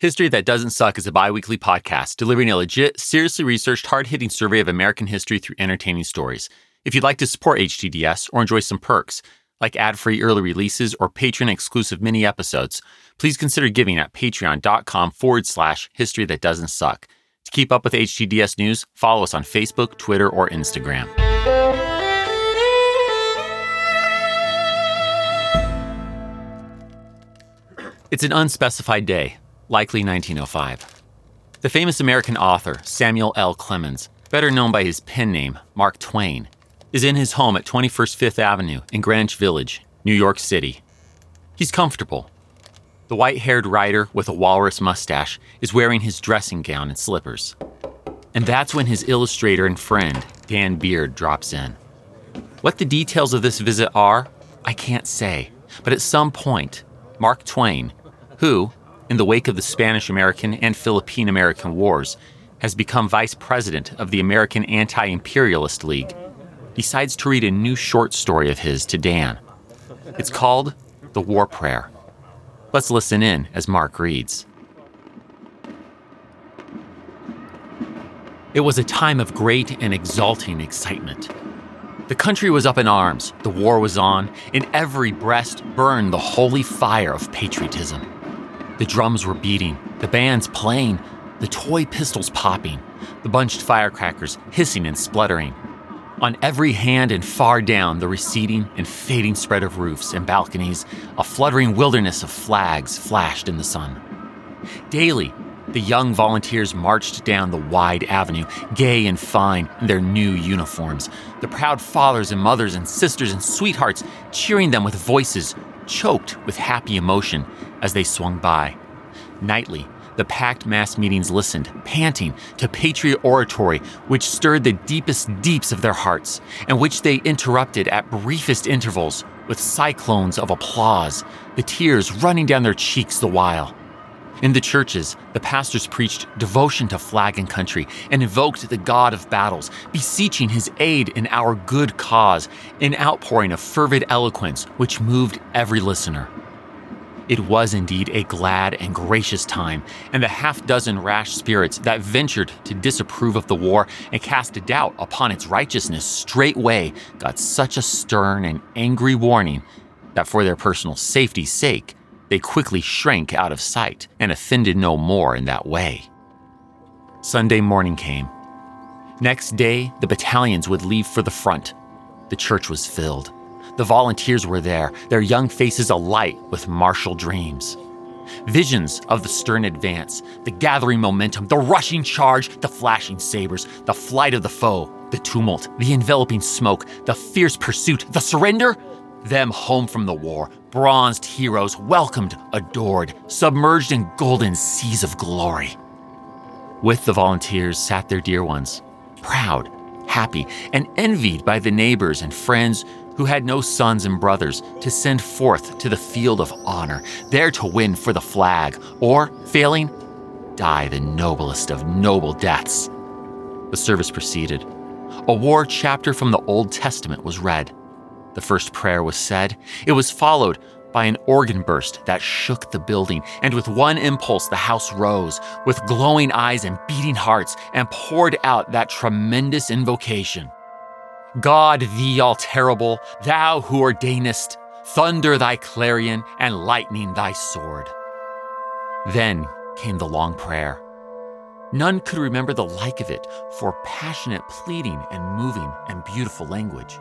History That Doesn't Suck is a bi weekly podcast delivering a legit, seriously researched, hard hitting survey of American history through entertaining stories. If you'd like to support HTDS or enjoy some perks, like ad free early releases or patron exclusive mini episodes, please consider giving at patreon.com forward slash history that doesn't suck. To keep up with HTDS news, follow us on Facebook, Twitter, or Instagram. It's an unspecified day likely 1905. The famous American author, Samuel L. Clemens, better known by his pen name, Mark Twain, is in his home at 21st Fifth Avenue in Greenwich Village, New York City. He's comfortable. The white haired writer with a walrus mustache is wearing his dressing gown and slippers. And that's when his illustrator and friend, Dan Beard, drops in. What the details of this visit are, I can't say, but at some point, Mark Twain, who, in the wake of the Spanish American and Philippine American Wars, has become vice president of the American Anti Imperialist League, decides to read a new short story of his to Dan. It's called The War Prayer. Let's listen in as Mark reads. It was a time of great and exalting excitement. The country was up in arms, the war was on, in every breast burned the holy fire of patriotism. The drums were beating, the bands playing, the toy pistols popping, the bunched firecrackers hissing and spluttering. On every hand and far down the receding and fading spread of roofs and balconies, a fluttering wilderness of flags flashed in the sun. Daily, the young volunteers marched down the wide avenue, gay and fine in their new uniforms, the proud fathers and mothers and sisters and sweethearts cheering them with voices choked with happy emotion as they swung by. Nightly, the packed mass meetings listened, panting, to patriot oratory which stirred the deepest deeps of their hearts, and which they interrupted at briefest intervals with cyclones of applause, the tears running down their cheeks the while. In the churches, the pastors preached devotion to flag and country and invoked the God of battles, beseeching his aid in our good cause, an outpouring of fervid eloquence which moved every listener. It was indeed a glad and gracious time, and the half dozen rash spirits that ventured to disapprove of the war and cast a doubt upon its righteousness straightway got such a stern and angry warning that for their personal safety's sake, they quickly shrank out of sight and offended no more in that way. Sunday morning came. Next day, the battalions would leave for the front. The church was filled. The volunteers were there, their young faces alight with martial dreams. Visions of the stern advance, the gathering momentum, the rushing charge, the flashing sabers, the flight of the foe, the tumult, the enveloping smoke, the fierce pursuit, the surrender, them home from the war, bronzed heroes, welcomed, adored, submerged in golden seas of glory. With the volunteers sat their dear ones, proud, happy, and envied by the neighbors and friends who had no sons and brothers to send forth to the field of honor, there to win for the flag, or, failing, die the noblest of noble deaths. The service proceeded. A war chapter from the Old Testament was read. The first prayer was said. It was followed by an organ burst that shook the building, and with one impulse, the house rose, with glowing eyes and beating hearts, and poured out that tremendous invocation God, thee all terrible, thou who ordainest, thunder thy clarion, and lightning thy sword. Then came the long prayer. None could remember the like of it for passionate pleading and moving and beautiful language.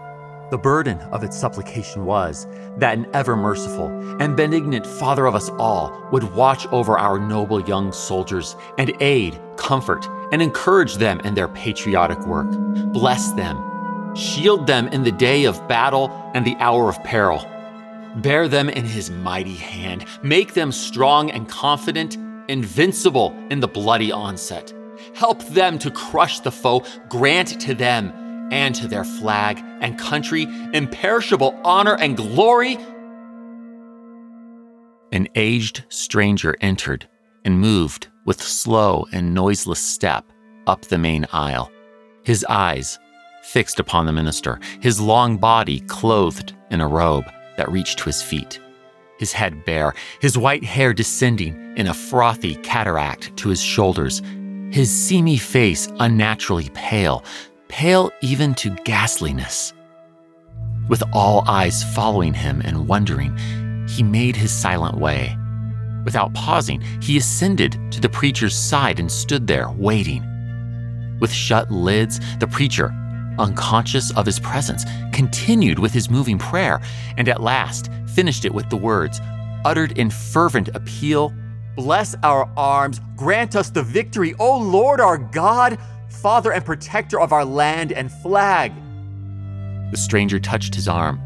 The burden of its supplication was that an ever merciful and benignant Father of us all would watch over our noble young soldiers and aid, comfort, and encourage them in their patriotic work. Bless them, shield them in the day of battle and the hour of peril. Bear them in his mighty hand, make them strong and confident, invincible in the bloody onset. Help them to crush the foe, grant to them and to their flag and country imperishable honor and glory. An aged stranger entered and moved with slow and noiseless step up the main aisle, his eyes fixed upon the minister, his long body clothed in a robe that reached to his feet. his head bare, his white hair descending in a frothy cataract to his shoulders, his seamy face unnaturally pale, pale even to ghastliness. With all eyes following him and wondering, he made his silent way. Without pausing, he ascended to the preacher's side and stood there, waiting. With shut lids, the preacher, unconscious of his presence, continued with his moving prayer, and at last finished it with the words, uttered in fervent appeal Bless our arms, grant us the victory, O Lord our God, Father and protector of our land and flag. The stranger touched his arm,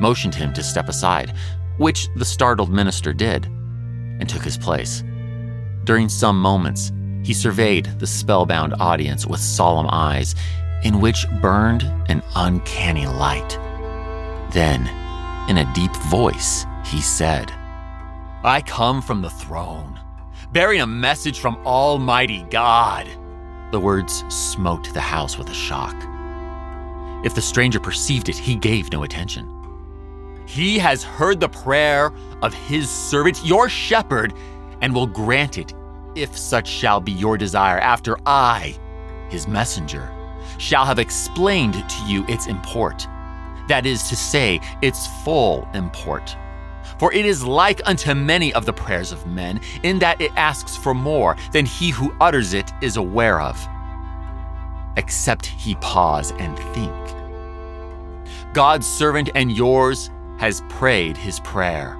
motioned him to step aside, which the startled minister did, and took his place. During some moments, he surveyed the spellbound audience with solemn eyes in which burned an uncanny light. Then, in a deep voice, he said, I come from the throne, bearing a message from Almighty God. The words smote the house with a shock. If the stranger perceived it, he gave no attention. He has heard the prayer of his servant, your shepherd, and will grant it if such shall be your desire after I, his messenger, shall have explained to you its import. That is to say, its full import. For it is like unto many of the prayers of men, in that it asks for more than he who utters it is aware of. Except he pause and think. God's servant and yours has prayed his prayer.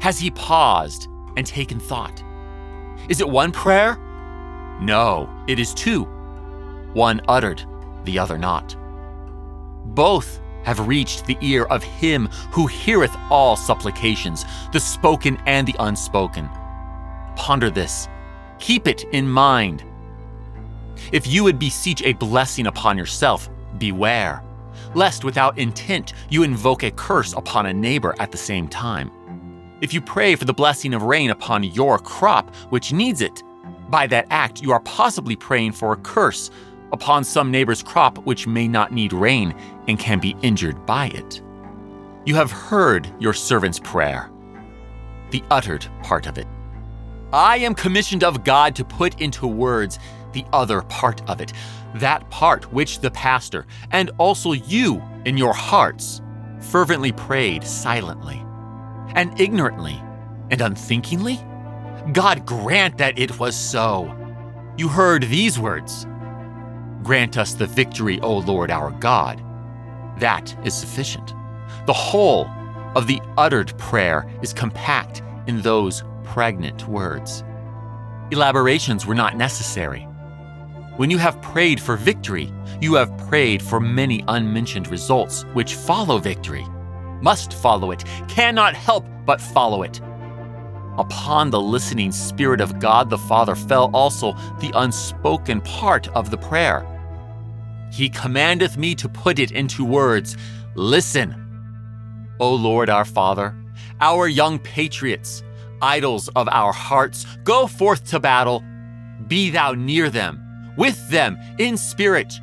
Has he paused and taken thought? Is it one prayer? No, it is two. One uttered, the other not. Both have reached the ear of him who heareth all supplications, the spoken and the unspoken. Ponder this, keep it in mind. If you would beseech a blessing upon yourself, beware, lest without intent you invoke a curse upon a neighbor at the same time. If you pray for the blessing of rain upon your crop, which needs it, by that act you are possibly praying for a curse upon some neighbor's crop which may not need rain and can be injured by it. You have heard your servant's prayer, the uttered part of it. I am commissioned of God to put into words the other part of it, that part which the pastor and also you in your hearts fervently prayed silently and ignorantly and unthinkingly? God grant that it was so. You heard these words Grant us the victory, O Lord our God. That is sufficient. The whole of the uttered prayer is compact in those pregnant words. Elaborations were not necessary. When you have prayed for victory, you have prayed for many unmentioned results which follow victory, must follow it, cannot help but follow it. Upon the listening Spirit of God the Father fell also the unspoken part of the prayer he commandeth me to put it into words. Listen, O Lord our Father, our young patriots, idols of our hearts, go forth to battle. Be thou near them, with them in spirit.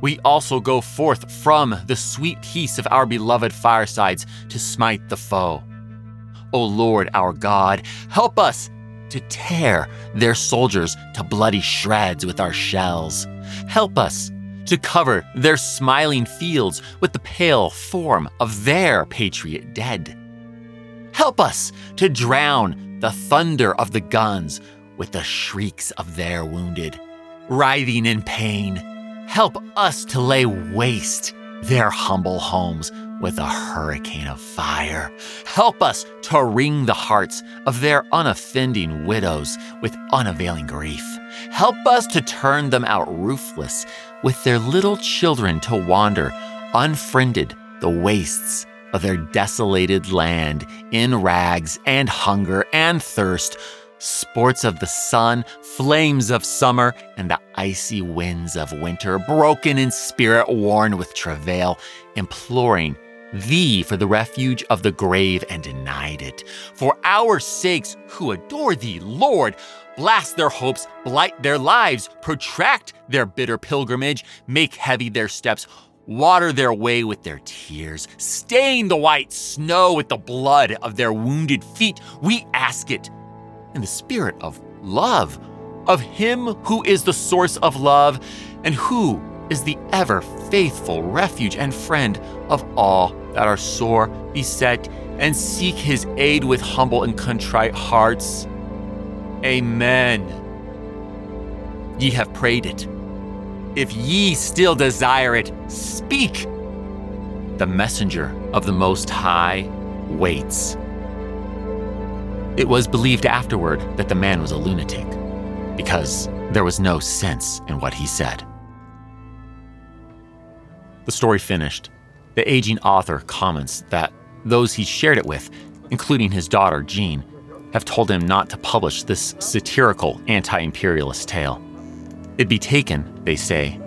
We also go forth from the sweet peace of our beloved firesides to smite the foe. O Lord our God, help us to tear their soldiers to bloody shreds with our shells. Help us to cover their smiling fields with the pale form of their patriot dead. Help us to drown the thunder of the guns with the shrieks of their wounded, writhing in pain. Help us to lay waste their humble homes with a hurricane of fire. Help us to wring the hearts of their unoffending widows with unavailing grief. Help us to turn them out roofless with their little children to wander unfriended the wastes of their desolated land in rags and hunger and thirst, sports of the sun, flames of summer, and the icy winds of winter, broken in spirit, worn with travail, imploring thee for the refuge of the grave and denied it. For our sakes who adore thee, Lord, blast their hopes, blight their lives, protract their bitter pilgrimage, make heavy their steps, water their way with their tears, stain the white snow with the blood of their wounded feet. We ask it in the spirit of love, of Him who is the source of love and who is the ever faithful refuge and friend of all that are sore beset and seek His aid with humble and contrite hearts. Amen. Ye have prayed it. If ye still desire it, speak. The messenger of the Most High waits. It was believed afterward that the man was a lunatic because there was no sense in what he said. The story finished. The aging author comments that those he shared it with, including his daughter, Jean, have told him not to publish this satirical anti imperialist tale. It'd be taken, they say,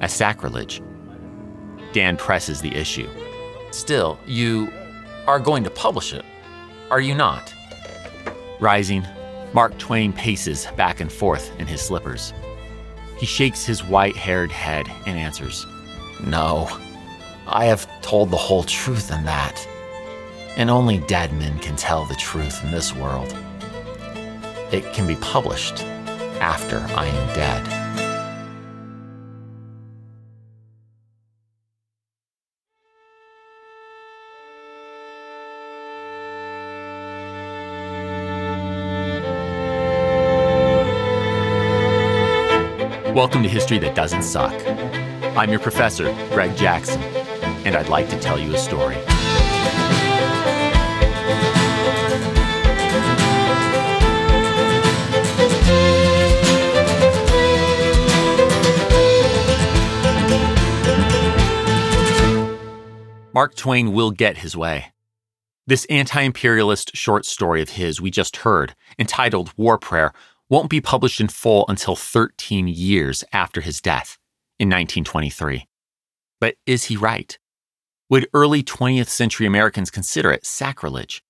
as sacrilege. Dan presses the issue. Still, you are going to publish it, are you not? Rising, Mark Twain paces back and forth in his slippers. He shakes his white haired head and answers, No, I have told the whole truth in that. And only dead men can tell the truth in this world. It can be published after I am dead. Welcome to History That Doesn't Suck. I'm your professor, Greg Jackson, and I'd like to tell you a story. Mark Twain will get his way. This anti imperialist short story of his we just heard, entitled War Prayer, won't be published in full until 13 years after his death in 1923. But is he right? Would early 20th century Americans consider it sacrilege?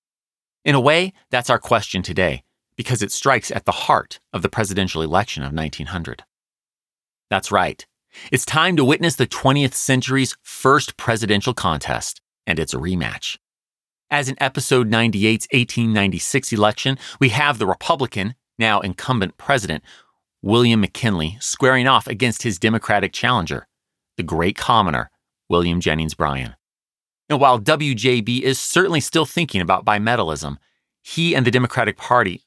In a way, that's our question today, because it strikes at the heart of the presidential election of 1900. That's right. It's time to witness the 20th century's first presidential contest, and it's a rematch. As in episode 98's 1896 election, we have the Republican now incumbent president, William McKinley, squaring off against his Democratic challenger, the great commoner, William Jennings Bryan. And while WJB is certainly still thinking about bimetallism, he and the Democratic Party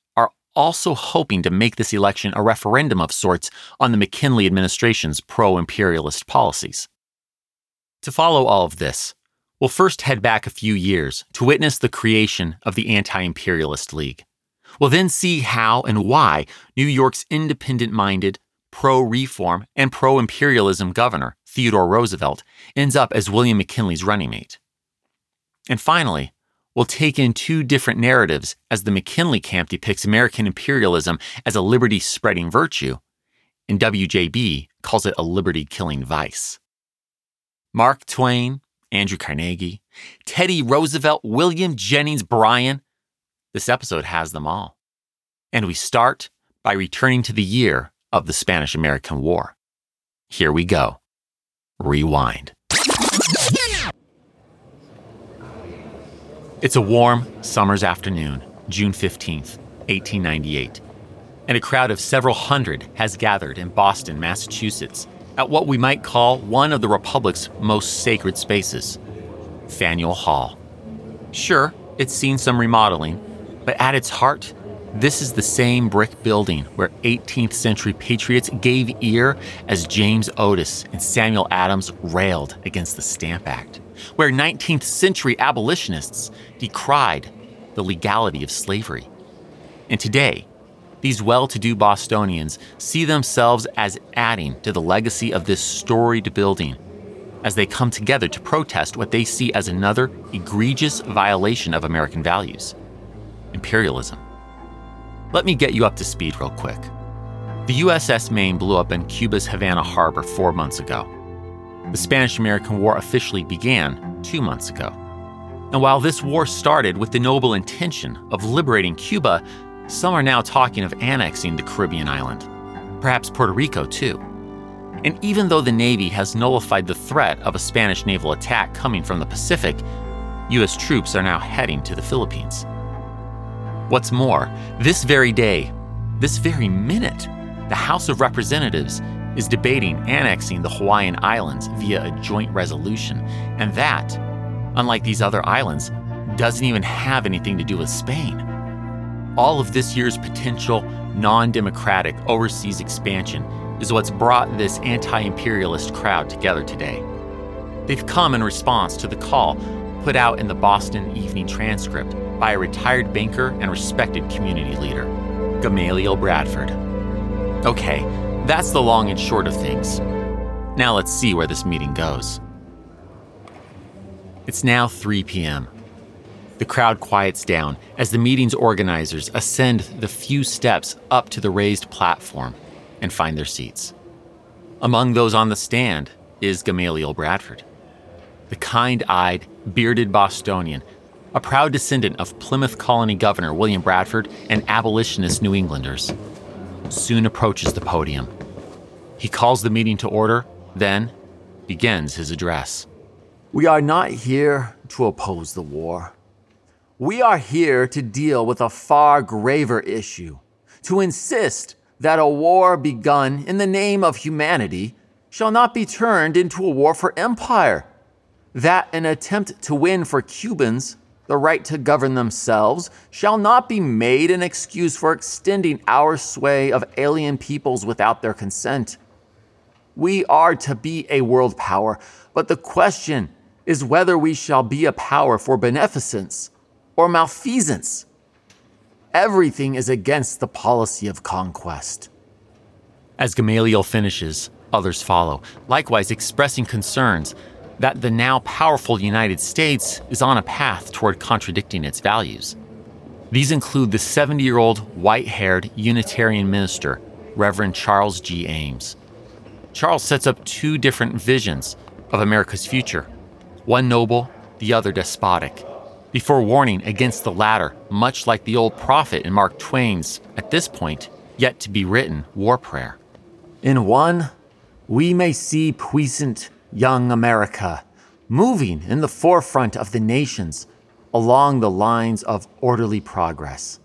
also hoping to make this election a referendum of sorts on the McKinley administration's pro imperialist policies. To follow all of this, we'll first head back a few years to witness the creation of the Anti Imperialist League. We'll then see how and why New York's independent minded, pro reform, and pro imperialism governor, Theodore Roosevelt, ends up as William McKinley's running mate. And finally, we'll take in two different narratives as the McKinley camp depicts American imperialism as a liberty spreading virtue, and WJB calls it a liberty killing vice. Mark Twain, Andrew Carnegie, Teddy Roosevelt, William Jennings Bryan, this episode has them all. And we start by returning to the year of the Spanish American War. Here we go. Rewind. It's a warm summer's afternoon, June 15th, 1898, and a crowd of several hundred has gathered in Boston, Massachusetts, at what we might call one of the Republic's most sacred spaces, Faneuil Hall. Sure, it's seen some remodeling, but at its heart, this is the same brick building where 18th century patriots gave ear as James Otis and Samuel Adams railed against the Stamp Act, where 19th century abolitionists decried the legality of slavery. And today, these well to do Bostonians see themselves as adding to the legacy of this storied building as they come together to protest what they see as another egregious violation of American values imperialism. Let me get you up to speed real quick. The USS Maine blew up in Cuba's Havana harbor four months ago. The Spanish American War officially began two months ago. And while this war started with the noble intention of liberating Cuba, some are now talking of annexing the Caribbean island, perhaps Puerto Rico too. And even though the Navy has nullified the threat of a Spanish naval attack coming from the Pacific, U.S. troops are now heading to the Philippines. What's more, this very day, this very minute, the House of Representatives is debating annexing the Hawaiian Islands via a joint resolution, and that, unlike these other islands, doesn't even have anything to do with Spain. All of this year's potential non democratic overseas expansion is what's brought this anti imperialist crowd together today. They've come in response to the call put out in the Boston Evening Transcript by a retired banker and respected community leader, Gamaliel Bradford. Okay, that's the long and short of things. Now let's see where this meeting goes. It's now 3 p.m. The crowd quiets down as the meeting's organizers ascend the few steps up to the raised platform and find their seats. Among those on the stand is Gamaliel Bradford, the kind eyed, bearded Bostonian, a proud descendant of Plymouth Colony Governor William Bradford and abolitionist New Englanders. Soon approaches the podium. He calls the meeting to order, then begins his address. We are not here to oppose the war. We are here to deal with a far graver issue, to insist that a war begun in the name of humanity shall not be turned into a war for empire, that an attempt to win for Cubans the right to govern themselves shall not be made an excuse for extending our sway of alien peoples without their consent. We are to be a world power, but the question is whether we shall be a power for beneficence or malfeasance everything is against the policy of conquest. As Gamaliel finishes, others follow, likewise expressing concerns that the now powerful United States is on a path toward contradicting its values. These include the 70 year old white haired Unitarian minister, Reverend Charles G. Ames. Charles sets up two different visions of America's future one noble, the other despotic before warning against the latter, much like the old prophet in Mark Twain's, at this point, yet to be written war prayer. In one, we may see puissant young America moving in the forefront of the nations along the lines of orderly progress.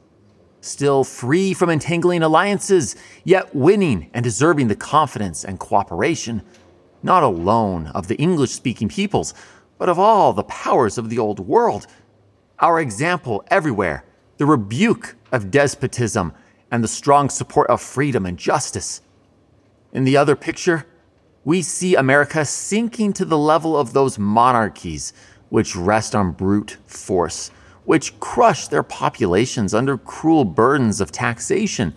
Still free from entangling alliances, yet winning and deserving the confidence and cooperation, not alone of the English speaking peoples, but of all the powers of the old world our example everywhere, the rebuke of despotism, and the strong support of freedom and justice. In the other picture, we see America sinking to the level of those monarchies which rest on brute force, which crush their populations under cruel burdens of taxation,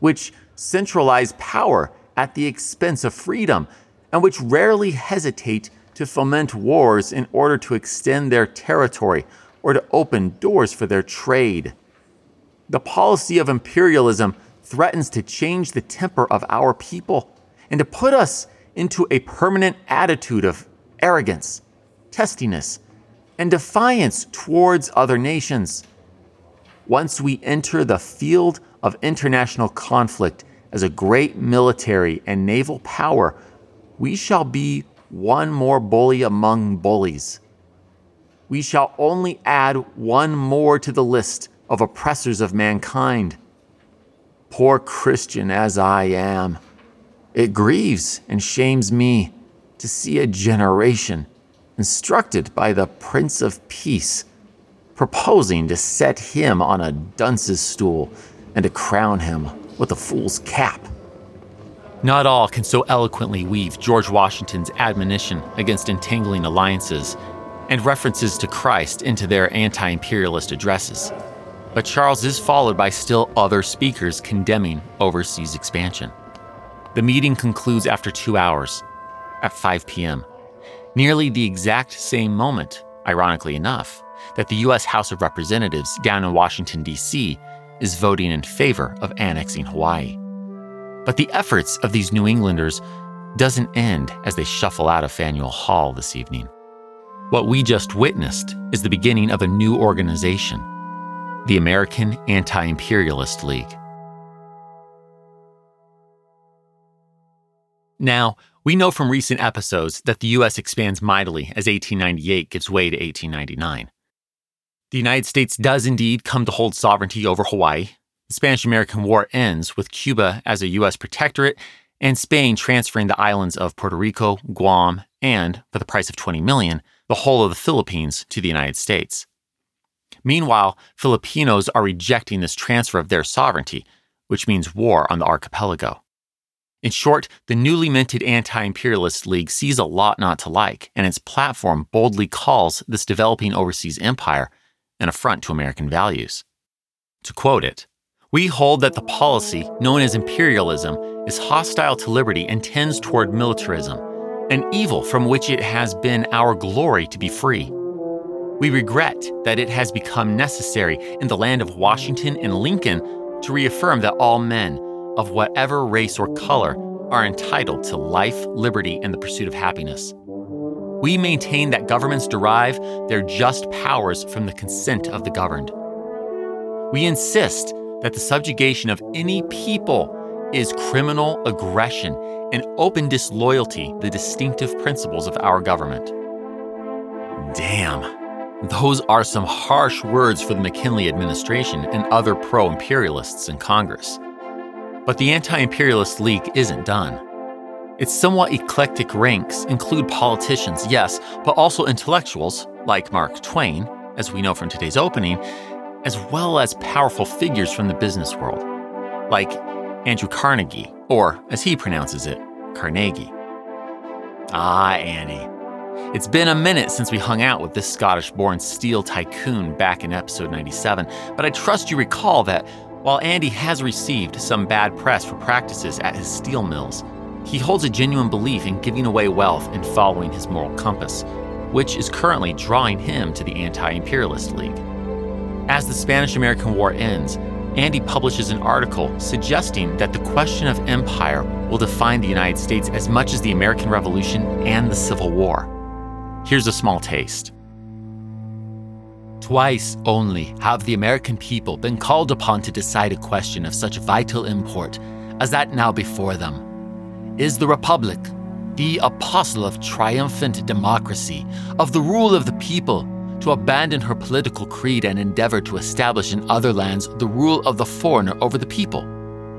which centralize power at the expense of freedom, and which rarely hesitate to foment wars in order to extend their territory or to open doors for their trade. The policy of imperialism threatens to change the temper of our people and to put us into a permanent attitude of arrogance, testiness, and defiance towards other nations. Once we enter the field of international conflict as a great military and naval power, we shall be one more bully among bullies we shall only add one more to the list of oppressors of mankind. Poor Christian as I am, it grieves and shames me to see a generation instructed by the Prince of Peace proposing to set him on a dunce's stool and to crown him with a fool's cap. Not all can so eloquently weave George Washington's admonition against entangling alliances and references to Christ into their anti imperialist addresses. But Charles is followed by still other speakers condemning overseas expansion. The meeting concludes after two hours, at 5 p.m., nearly the exact same moment, ironically enough, that the U.S. House of Representatives down in Washington, D.C., is voting in favor of annexing Hawaii. But the efforts of these New Englanders doesn't end as they shuffle out of Faneuil Hall this evening. What we just witnessed is the beginning of a new organization, the American Anti Imperialist League. Now, We know from recent episodes that the US expands mightily as 1898 gives way to 1899. The United States does indeed come to hold sovereignty over Hawaii. The Spanish American War ends with Cuba as a US protectorate and Spain transferring the islands of Puerto Rico, Guam, and, for the price of 20 million, the whole of the Philippines to the United States. Meanwhile, Filipinos are rejecting this transfer of their sovereignty, which means war on the archipelago. In short, the newly minted Anti Imperialist League sees a lot not to like, and its platform boldly calls this developing overseas empire an affront to American values. To quote it, we hold that the policy known as imperialism is hostile to liberty and tends toward militarism, an evil from which it has been our glory to be free. We regret that it has become necessary in the land of Washington and Lincoln to reaffirm that all men, of whatever race or color, are entitled to life, liberty, and the pursuit of happiness. We maintain that governments derive their just powers from the consent of the governed. We insist that the subjugation of any people is criminal aggression and open disloyalty, the distinctive principles of our government. Damn. Those are some harsh words for the McKinley administration and other pro imperialists in Congress. But the Anti Imperialist League isn't done. Its somewhat eclectic ranks include politicians, yes, but also intellectuals, like Mark Twain, as we know from today's opening, as well as powerful figures from the business world, like Andrew Carnegie, or as he pronounces it, Carnegie. Ah, Annie. It's been a minute since we hung out with this Scottish born steel tycoon back in episode 97, but I trust you recall that while Andy has received some bad press for practices at his steel mills, he holds a genuine belief in giving away wealth and following his moral compass, which is currently drawing him to the Anti Imperialist League. As the Spanish American War ends, Andy publishes an article suggesting that the question of empire will define the United States as much as the American Revolution and the Civil War. Here's a small taste. Twice only have the American people been called upon to decide a question of such vital import as that now before them. Is the Republic, the apostle of triumphant democracy, of the rule of the people, to abandon her political creed and endeavor to establish in other lands the rule of the foreigner over the people?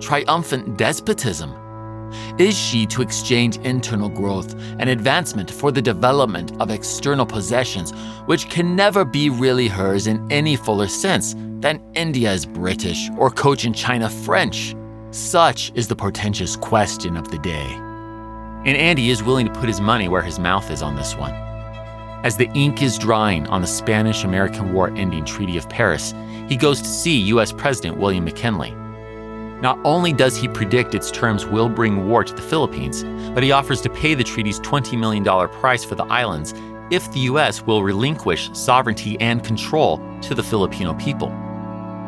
Triumphant despotism? Is she to exchange internal growth and advancement for the development of external possessions, which can never be really hers in any fuller sense than India is British or Cochin China French? Such is the portentous question of the day. And Andy is willing to put his money where his mouth is on this one. As the ink is drying on the Spanish American War ending Treaty of Paris, he goes to see U.S. President William McKinley. Not only does he predict its terms will bring war to the Philippines, but he offers to pay the treaty's $20 million price for the islands if the U.S. will relinquish sovereignty and control to the Filipino people.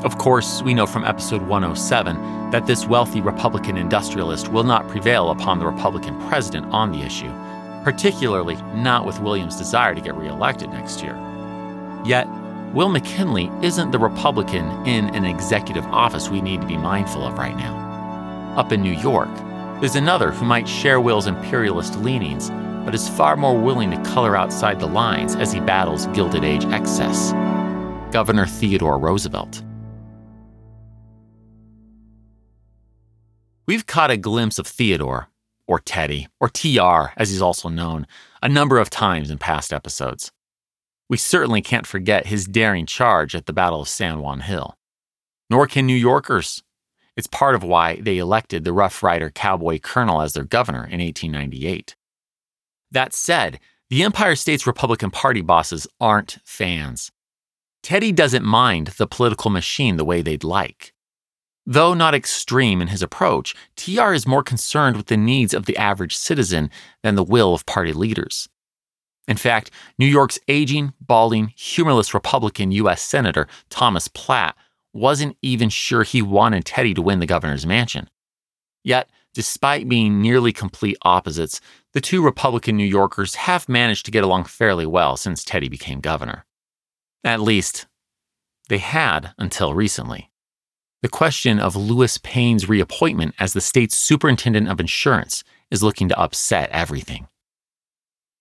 Of course, we know from episode 107 that this wealthy Republican industrialist will not prevail upon the Republican president on the issue, particularly not with William's desire to get reelected next year. Yet, Will McKinley isn't the Republican in an executive office we need to be mindful of right now. Up in New York, there's another who might share Will's imperialist leanings, but is far more willing to color outside the lines as he battles Gilded Age excess Governor Theodore Roosevelt. We've caught a glimpse of Theodore, or Teddy, or TR as he's also known, a number of times in past episodes. We certainly can't forget his daring charge at the Battle of San Juan Hill. Nor can New Yorkers. It's part of why they elected the Rough Rider cowboy colonel as their governor in 1898. That said, the Empire State's Republican Party bosses aren't fans. Teddy doesn't mind the political machine the way they'd like. Though not extreme in his approach, TR is more concerned with the needs of the average citizen than the will of party leaders. In fact, New York's aging, balding, humorless Republican U.S. Senator Thomas Platt wasn't even sure he wanted Teddy to win the governor's mansion. Yet, despite being nearly complete opposites, the two Republican New Yorkers have managed to get along fairly well since Teddy became governor. At least, they had until recently. The question of Louis Payn's reappointment as the state's superintendent of insurance is looking to upset everything.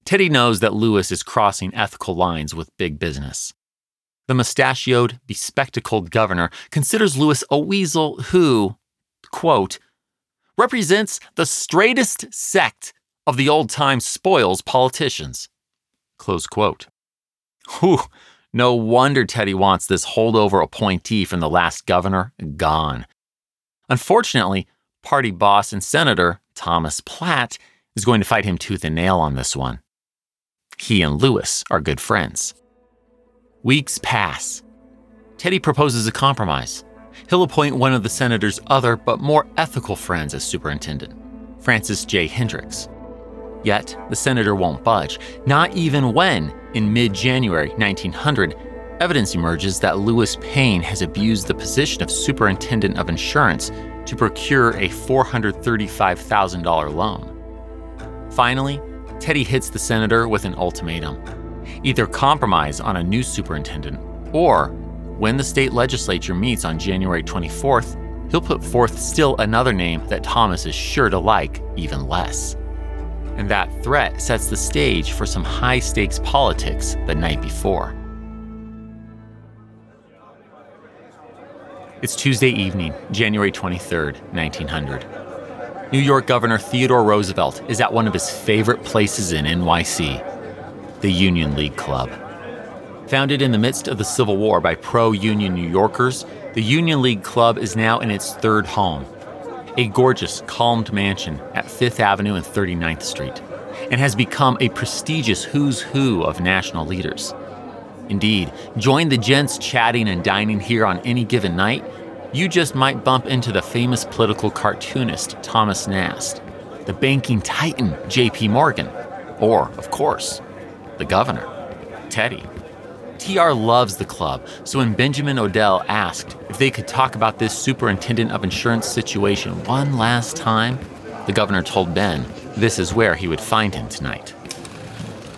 Teddy knows that Louis is crossing ethical lines with big business. The mustachioed, bespectacled governor considers Louis a weasel who, quote, represents the straightest sect of the old time spoils politicians. Close quote. Whew, no wonder Teddy wants this holdover appointee from the last governor gone. Unfortunately, party boss and senator Thomas Platt is going to fight him tooth and nail on this one. He and Louis are good friends. Weeks pass. Teddy proposes a compromise. He'll appoint one of the senator's other but more ethical friends as superintendent, Francis J. Hendricks. Yet, the senator won't budge, not even when, in mid January 1900, evidence emerges that Louis Payn has abused the position of superintendent of insurance to procure a $435,000 loan. Finally, Teddy hits the senator with an ultimatum either compromise on a new superintendent, or when the state legislature meets on January 24th, he'll put forth still another name that Thomas is sure to like even less. And that threat sets the stage for some high stakes politics the night before. It's Tuesday evening, January 23rd, 1900. New York Governor Theodore Roosevelt is at one of his favorite places in NYC, the Union League Club. Founded in the midst of the Civil War by pro Union New Yorkers, the Union League Club is now in its third home, a gorgeous, calmed mansion at Fifth Avenue and 39th Street, and has become a prestigious who's who of national leaders. Indeed, join the gents chatting and dining here on any given night, you just might bump into the famous political cartoonist Thomas Nast, the banking titan J.P. Morgan, or, of course, the governor, Teddy. TR loves the club, so when Benjamin Odell asked if they could talk about this superintendent of insurance situation one last time, the governor told Ben this is where he would find him tonight.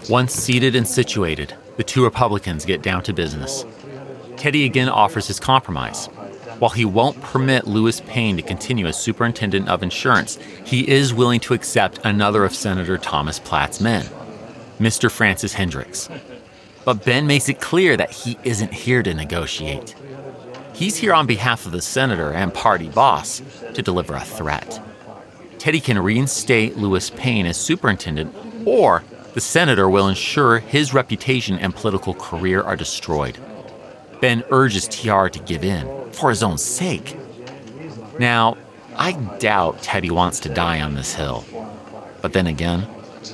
Once seated and situated, the two Republicans get down to business. Teddy again offers his compromise. While he won't permit Louis Payn to continue as superintendent of insurance, he is willing to accept another of Senator Thomas Platt's men, Mr. Francis Hendricks. But Ben makes it clear that he isn't here to negotiate. He's here on behalf of the senator and party boss to deliver a threat. Teddy can reinstate Louis Payn as superintendent, or the senator will ensure his reputation and political career are destroyed. Ben urges TR to give in for his own sake. Now, I doubt Teddy wants to die on this hill. But then again,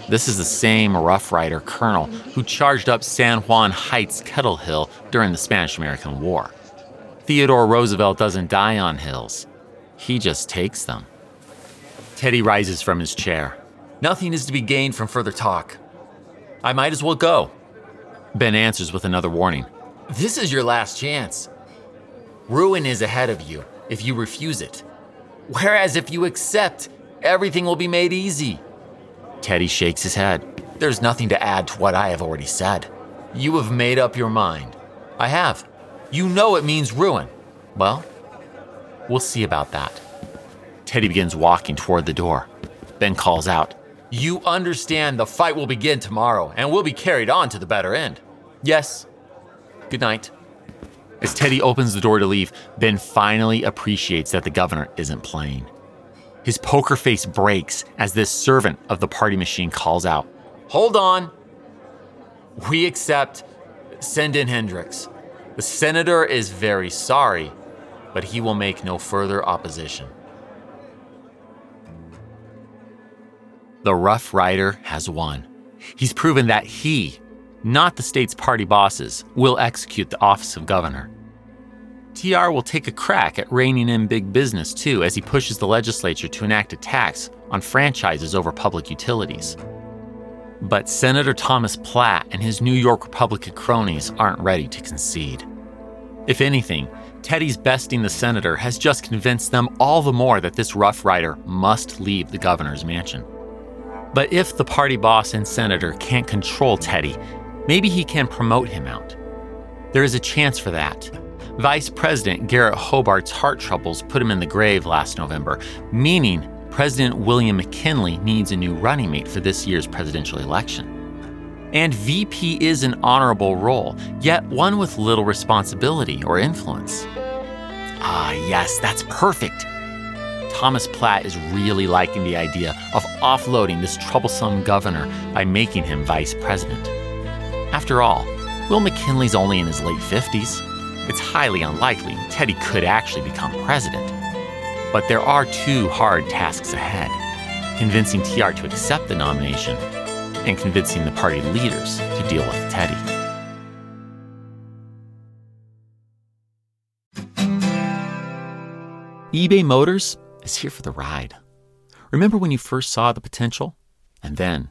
this is the same Rough Rider colonel who charged up San Juan Heights Kettle Hill during the Spanish American War. Theodore Roosevelt doesn't die on hills, he just takes them. Teddy rises from his chair. Nothing is to be gained from further talk. I might as well go. Ben answers with another warning. This is your last chance. Ruin is ahead of you if you refuse it. Whereas if you accept, everything will be made easy. Teddy shakes his head. There's nothing to add to what I have already said. You have made up your mind. I have. You know it means ruin. Well, we'll see about that. Teddy begins walking toward the door. Ben calls out, You understand the fight will begin tomorrow and will be carried on to the better end. Yes. Good night. As Teddy opens the door to leave, Ben finally appreciates that the governor isn't playing. His poker face breaks as this servant of the party machine calls out, Hold on. We accept. Send in Hendricks. The senator is very sorry, but he will make no further opposition. The Rough Rider has won. He's proven that he, not the state's party bosses, will execute the office of governor. TR will take a crack at reining in big business too as he pushes the legislature to enact a tax on franchises over public utilities. But Senator Thomas Platt and his New York Republican cronies aren't ready to concede. If anything, Teddy's besting the senator has just convinced them all the more that this Rough Rider must leave the governor's mansion. But if the party boss and senator can't control Teddy, maybe he can promote him out. There is a chance for that. Vice President Garrett Hobart's heart troubles put him in the grave last November, meaning President William McKinley needs a new running mate for this year's presidential election. And VP is an honorable role, yet one with little responsibility or influence. Ah, yes, that's perfect. Thomas Platt is really liking the idea of offloading this troublesome governor by making him vice president. After all, Will McKinley's only in his late 50s. It's highly unlikely Teddy could actually become president. But there are two hard tasks ahead convincing TR to accept the nomination and convincing the party leaders to deal with Teddy. eBay Motors is here for the ride. Remember when you first saw the potential? And then,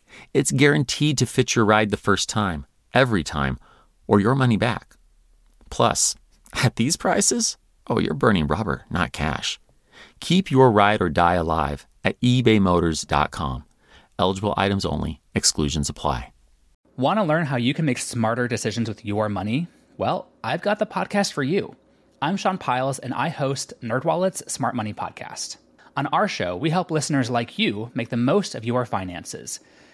it's guaranteed to fit your ride the first time, every time, or your money back. Plus, at these prices, oh, you're burning rubber, not cash. Keep your ride or die alive at ebaymotors.com. Eligible items only, exclusions apply. Want to learn how you can make smarter decisions with your money? Well, I've got the podcast for you. I'm Sean Pyles, and I host NerdWallet's Smart Money Podcast. On our show, we help listeners like you make the most of your finances.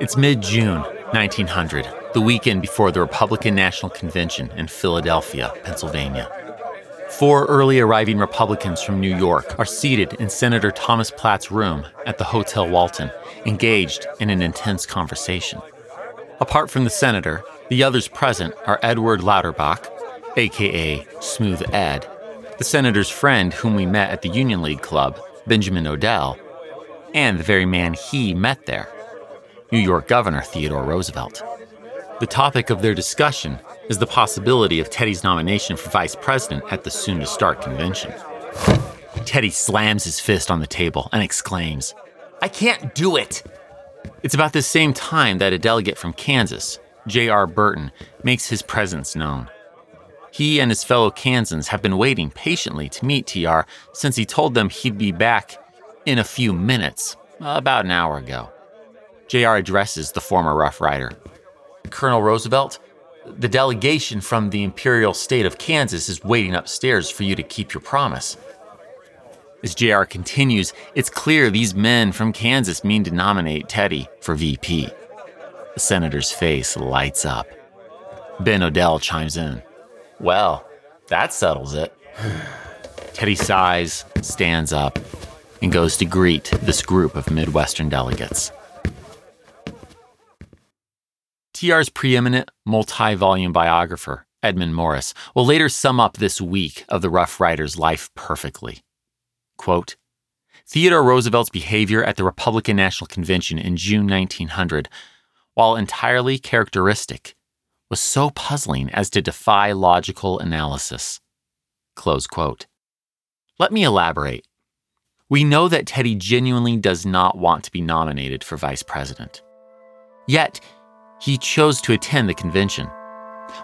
It's mid June 1900, the weekend before the Republican National Convention in Philadelphia, Pennsylvania. Four early arriving Republicans from New York are seated in Senator Thomas Platt's room at the Hotel Walton, engaged in an intense conversation. Apart from the senator, the others present are Edward Lauterbach, aka Smooth Ed, the senator's friend whom we met at the Union League Club, Benjamin Odell, and the very man he met there, New York Governor Theodore Roosevelt. The topic of their discussion is the possibility of Teddy's nomination for vice president at the soon to start convention. Teddy slams his fist on the table and exclaims, I can't do it! It's about the same time that a delegate from Kansas, J.R. Burton, makes his presence known. He and his fellow Kansans have been waiting patiently to meet TR since he told them he'd be back in a few minutes, about an hour ago. JR addresses the former Rough Rider. Colonel Roosevelt, the delegation from the Imperial State of Kansas is waiting upstairs for you to keep your promise. As JR continues, it's clear these men from Kansas mean to nominate Teddy for VP. The senator's face lights up. Ben Odell chimes in. Well, that settles it. Teddy sighs, stands up, and goes to greet this group of Midwestern delegates. TR's preeminent multi volume biographer, Edmund Morris, will later sum up this week of the Rough Rider's life perfectly. Quote, Theodore Roosevelt's behavior at the Republican National Convention in June 1900, while entirely characteristic, was so puzzling as to defy logical analysis. Close quote. Let me elaborate. We know that Teddy genuinely does not want to be nominated for vice president. Yet, he chose to attend the convention.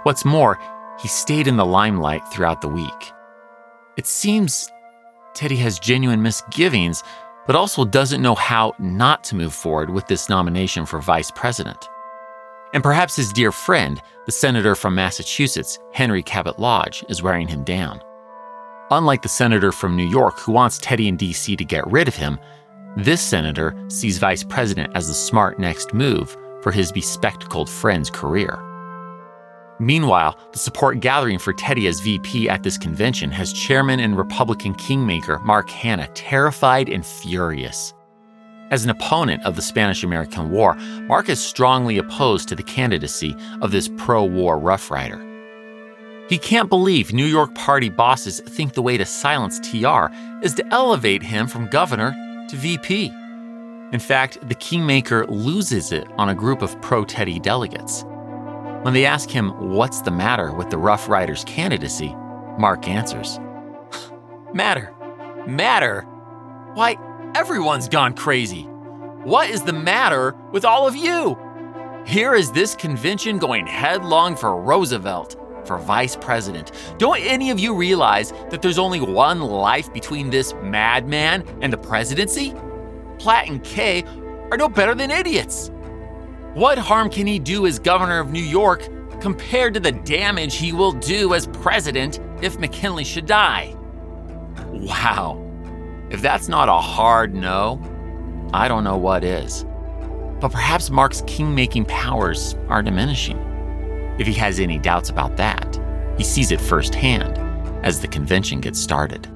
What's more, he stayed in the limelight throughout the week. It seems Teddy has genuine misgivings, but also doesn't know how not to move forward with this nomination for vice president. And perhaps his dear friend, the senator from Massachusetts, Henry Cabot Lodge, is wearing him down. Unlike the senator from New York who wants Teddy and DC to get rid of him, this senator sees vice president as the smart next move for his bespectacled friend's career. Meanwhile, the support gathering for Teddy as VP at this convention has chairman and Republican kingmaker Mark Hanna terrified and furious. As an opponent of the Spanish American War, Mark is strongly opposed to the candidacy of this pro war Rough Rider. He can't believe New York Party bosses think the way to silence TR is to elevate him from governor to VP. In fact, the Kingmaker loses it on a group of pro Teddy delegates. When they ask him what's the matter with the Rough Riders candidacy, Mark answers Matter? Matter? Why, everyone's gone crazy. What is the matter with all of you? Here is this convention going headlong for Roosevelt, for vice president. Don't any of you realize that there's only one life between this madman and the presidency? Platt and Quay are no better than idiots. What harm can he do as governor of New York compared to the damage he will do as president if McKinley should die? Wow. If that's not a hard no, I don't know what is. But perhaps Mark's king-making powers are diminishing. If he has any doubts about that, he sees it firsthand as the convention gets started.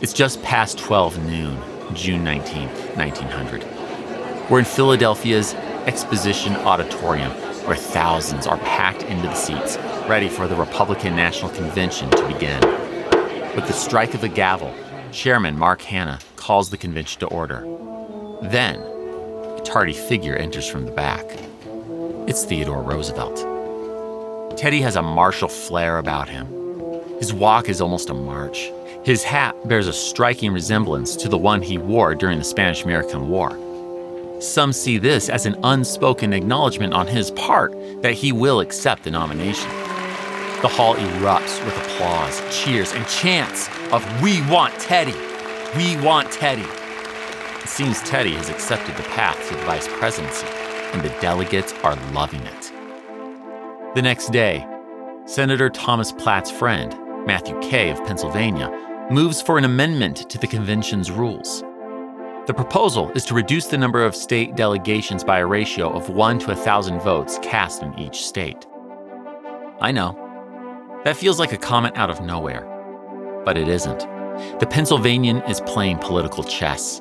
It's just past 12 noon, June 19, 1900. We're in Philadelphia's Exposition Auditorium, where thousands are packed into the seats, ready for the Republican National Convention to begin. With the strike of the gavel, Chairman Mark Hanna calls the convention to order. Then, a tardy figure enters from the back. It's Theodore Roosevelt. Teddy has a martial flair about him. His walk is almost a march. His hat bears a striking resemblance to the one he wore during the Spanish American War. Some see this as an unspoken acknowledgement on his part that he will accept the nomination. The hall erupts with applause, cheers, and chants of We want Teddy! We want Teddy! It seems Teddy has accepted the path to the vice presidency, and the delegates are loving it. The next day, Senator Thomas Platt's friend, Matthew Quay of Pennsylvania, moves for an amendment to the convention's rules. The proposal is to reduce the number of state delegations by a ratio of 1 to a 1,000 votes cast in each state. I know. That feels like a comment out of nowhere. But it isn't. The Pennsylvanian is playing political chess.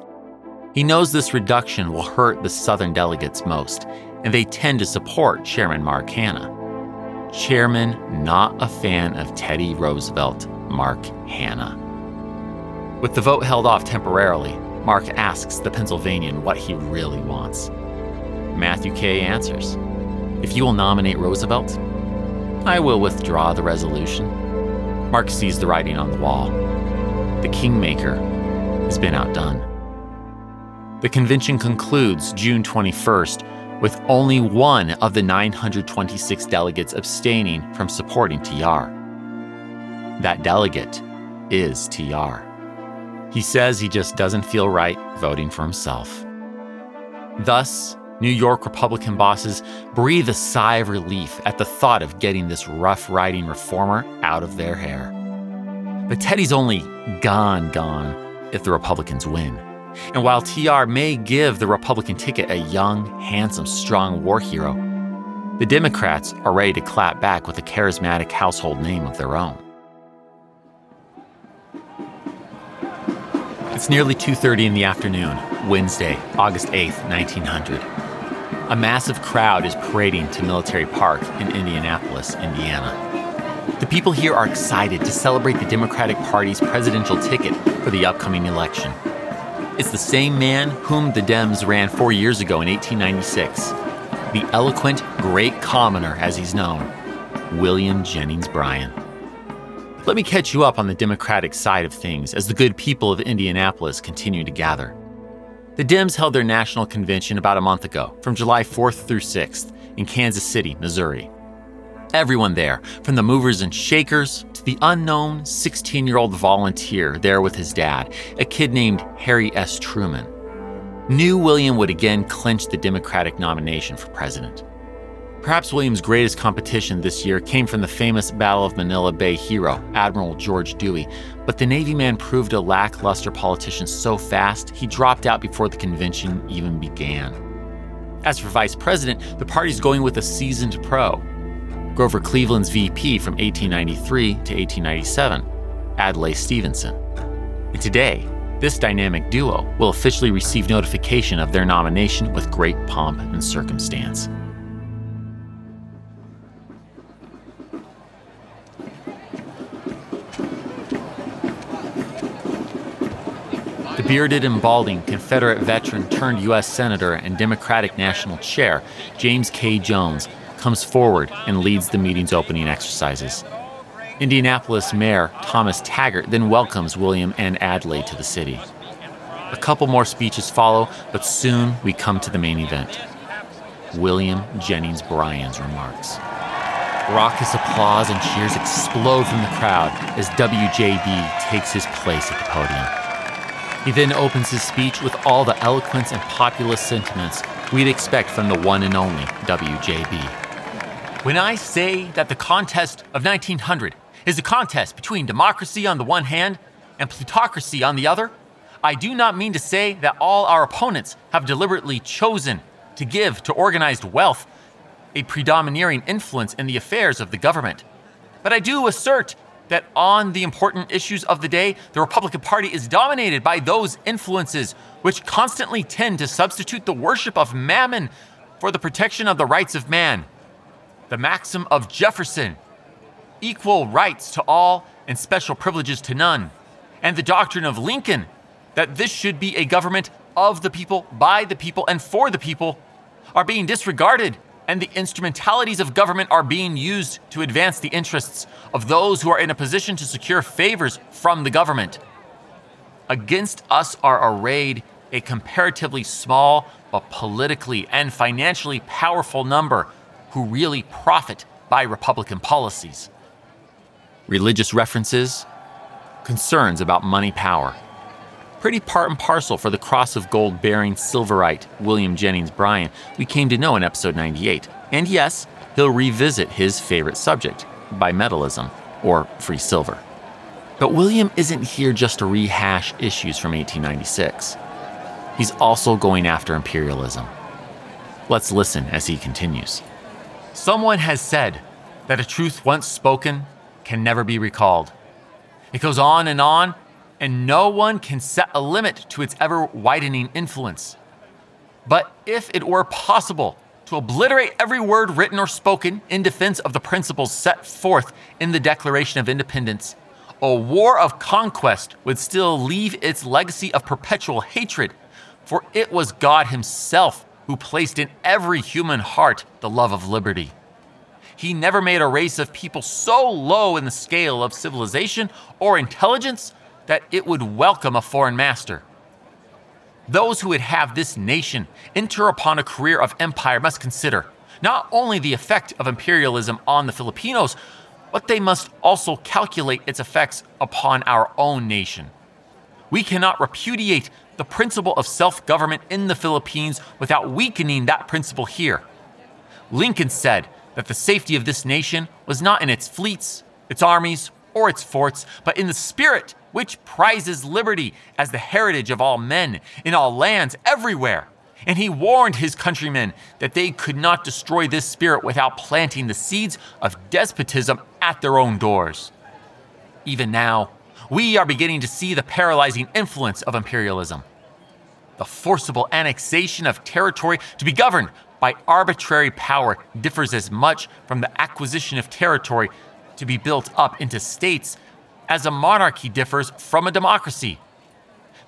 He knows this reduction will hurt the Southern delegates most, and they tend to support Chairman Mark Hanna. Chairman, not a fan of Teddy Roosevelt, Mark Hanna. With the vote held off temporarily, Mark asks the Pennsylvanian what he really wants. Matthew Quay answers If you will nominate Roosevelt, I will withdraw the resolution. Mark sees the writing on the wall. The Kingmaker has been outdone. The convention concludes June 21st with only one of the 926 delegates abstaining from supporting TR. That delegate is TR. He says he just doesn't feel right voting for himself. Thus, New York Republican bosses breathe a sigh of relief at the thought of getting this rough riding reformer out of their hair. But Teddy's only gone, gone if the Republicans win. And while TR may give the Republican ticket a young, handsome, strong war hero, the Democrats are ready to clap back with a charismatic household name of their own. It's nearly 2:30 in the afternoon, Wednesday, August 8th, 1900. A massive crowd is parading to Military Park in Indianapolis, Indiana. The people here are excited to celebrate the Democratic Party's presidential ticket for the upcoming election. It's the same man whom the Dems ran 4 years ago in 1896. The eloquent great commoner as he's known, William Jennings Bryan. Let me catch you up on the Democratic side of things as the good people of Indianapolis continue to gather. The Dems held their national convention about a month ago, from July 4th through 6th, in Kansas City, Missouri. Everyone there, from the movers and shakers to the unknown 16 year old volunteer there with his dad, a kid named Harry S. Truman. knew William would again clinch the Democratic nomination for president. Perhaps William's greatest competition this year came from the famous Battle of Manila Bay hero, Admiral George Dewey, but the Navy man proved a lackluster politician so fast he dropped out before the convention even began. As for vice president, the party's going with a seasoned pro, Grover Cleveland's VP from 1893 to 1897, Adlai Stevenson. And today, this dynamic duo will officially receive notification of their nomination with great pomp and circumstance. The bearded and balding Confederate veteran turned U.S. Senator and Democratic National Chair, James K. Jones, comes forward and leads the meeting's opening exercises. Indianapolis Mayor Thomas Taggart then welcomes William and Adlai to the city. A couple more speeches follow, but soon we come to the main event. William Jennings Bryan's remarks. Raucous applause and cheers explode from the crowd as WJB takes his place at the podium. He then opens his speech with all the eloquence and populist sentiments we'd expect from the one and only WJB. When I say that the contest of 1900 is a contest between democracy on the one hand and plutocracy on the other, I do not mean to say that all our opponents have deliberately chosen to give to organized wealth a predominating influence in the affairs of the government. But I do assert that on the important issues of the day, the Republican Party is dominated by those influences which constantly tend to substitute the worship of mammon for the protection of the rights of man. The maxim of Jefferson equal rights to all and special privileges to none, and the doctrine of Lincoln that this should be a government of the people, by the people, and for the people are being disregarded and the instrumentalities of government are being used to advance the interests of those who are in a position to secure favors from the government. Against us are arrayed a comparatively small but politically and financially powerful number who really profit by Republican policies. Religious references, concerns about money power. Pretty part and parcel for the cross of gold bearing Silverite William Jennings Bryan we came to know in episode 98. And yes, he'll revisit his favorite subject, bimetallism, or free silver. But William isn't here just to rehash issues from 1896. He's also going after imperialism. Let's listen as he continues. Someone has said that a truth once spoken can never be recalled. It goes on and on and no one can set a limit to its ever widening influence. But if it were possible to obliterate every word written or spoken in defense of the principles set forth in the Declaration of Independence, a war of conquest would still leave its legacy of perpetual hatred, for it was God Himself who placed in every human heart the love of liberty. He never made a race of people so low in the scale of civilization or intelligence that it would welcome a foreign master. Those who would have this nation enter upon a career of empire must consider not only the effect of imperialism on the Filipinos, but they must also calculate its effects upon our own nation. We cannot repudiate the principle of self government in the Philippines without weakening that principle here. Lincoln said that the safety of this nation was not in its fleets, its armies, or its forts, but in the spirit which prizes liberty as the heritage of all men in all lands everywhere. And he warned his countrymen that they could not destroy this spirit without planting the seeds of despotism at their own doors. Even now, we are beginning to see the paralyzing influence of imperialism. The forcible annexation of territory to be governed by arbitrary power differs as much from the acquisition of territory to be built up into states as a monarchy differs from a democracy.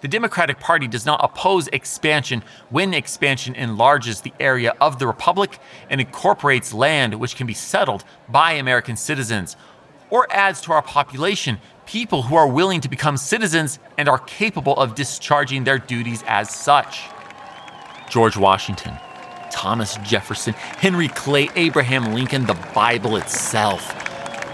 The Democratic Party does not oppose expansion when expansion enlarges the area of the republic and incorporates land which can be settled by American citizens, or adds to our population people who are willing to become citizens and are capable of discharging their duties as such. George Washington, Thomas Jefferson, Henry Clay, Abraham Lincoln, the Bible itself.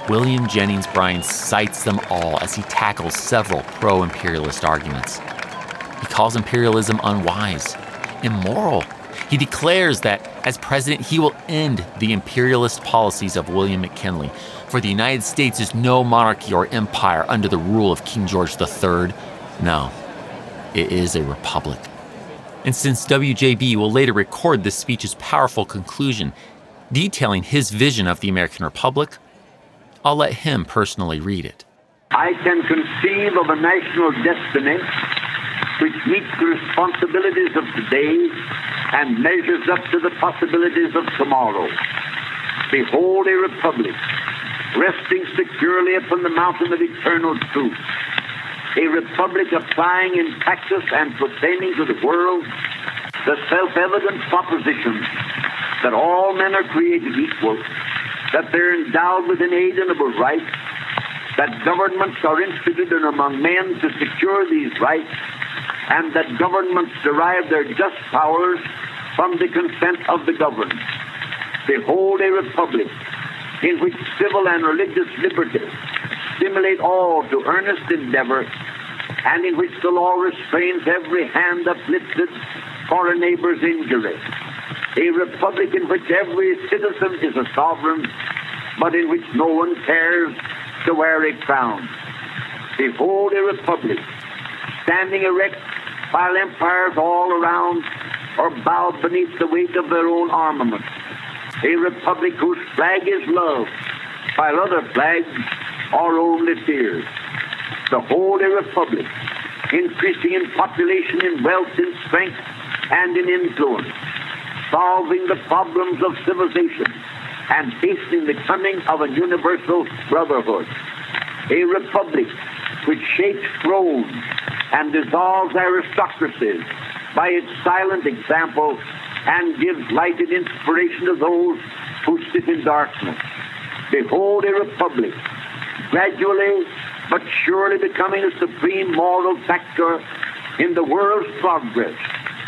William Jennings Bryan cites them all as he tackles several pro imperialist arguments. He calls imperialism unwise, immoral. He declares that as president, he will end the imperialist policies of William McKinley. For the United States is no monarchy or empire under the rule of King George III. No, it is a republic. And since WJB will later record this speech's powerful conclusion, detailing his vision of the American Republic, I'll let him personally read it. I can conceive of a national destiny which meets the responsibilities of today and measures up to the possibilities of tomorrow. Behold a republic resting securely upon the mountain of eternal truth. A republic applying in practice and proclaiming to the world the self-evident proposition that all men are created equal, that they're endowed with inalienable rights, that governments are instituted among men to secure these rights, and that governments derive their just powers from the consent of the governed. Behold a republic in which civil and religious liberty stimulate all to earnest endeavor, and in which the law restrains every hand uplifted for a neighbor's injury. A republic in which every citizen is a sovereign, but in which no one cares to wear a crown. Behold a republic standing erect while empires all around are bowed beneath the weight of their own armament. A republic whose flag is love, while other flags are only fears. The Holy Republic, increasing in population, in wealth, in strength, and in influence, solving the problems of civilization, and hastening the coming of a universal brotherhood. A republic which shakes thrones and dissolves aristocracies by its silent example and gives light and inspiration to those who sit in darkness. Behold a republic, gradually but surely becoming a supreme moral factor in the world's progress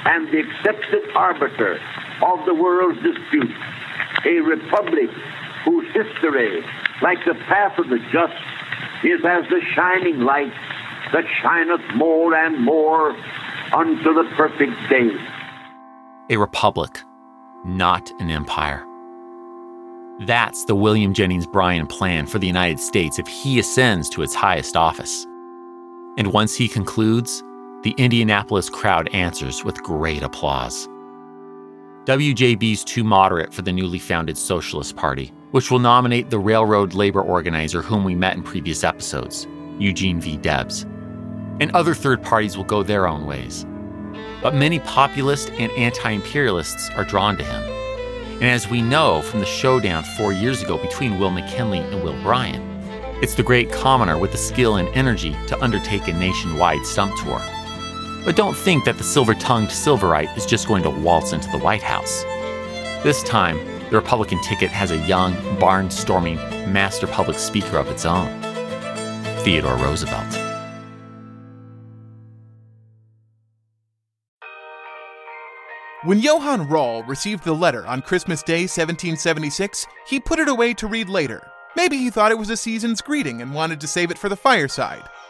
and the accepted arbiter of the world's dispute, A republic whose history, like the path of the just, is as the shining light that shineth more and more unto the perfect day. A republic, not an empire. That's the William Jennings Bryan plan for the United States if he ascends to its highest office. And once he concludes, the Indianapolis crowd answers with great applause. WJB's too moderate for the newly founded Socialist Party, which will nominate the railroad labor organizer whom we met in previous episodes, Eugene V. Debs. And other third parties will go their own ways. But many populist and anti imperialists are drawn to him. And as we know from the showdown four years ago between Will McKinley and Will Bryan, it's the great commoner with the skill and energy to undertake a nationwide stump tour. But don't think that the silver tongued Silverite is just going to waltz into the White House. This time, the Republican ticket has a young, barnstorming master public speaker of its own Theodore Roosevelt. When Johann Rall received the letter on Christmas Day 1776, he put it away to read later. Maybe he thought it was a season's greeting and wanted to save it for the fireside.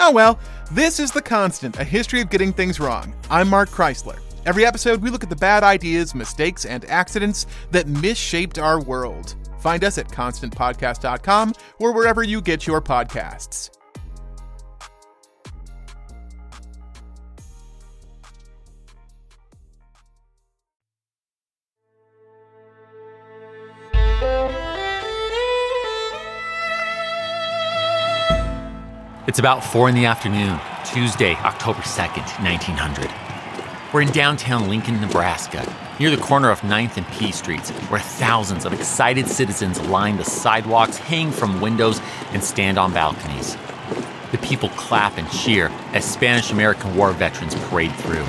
Oh well, this is The Constant, a history of getting things wrong. I'm Mark Chrisler. Every episode, we look at the bad ideas, mistakes, and accidents that misshaped our world. Find us at constantpodcast.com or wherever you get your podcasts. It's about 4 in the afternoon, Tuesday, October 2nd, 1900. We're in downtown Lincoln, Nebraska, near the corner of 9th and P Streets, where thousands of excited citizens line the sidewalks, hang from windows, and stand on balconies. The people clap and cheer as Spanish American War veterans parade through.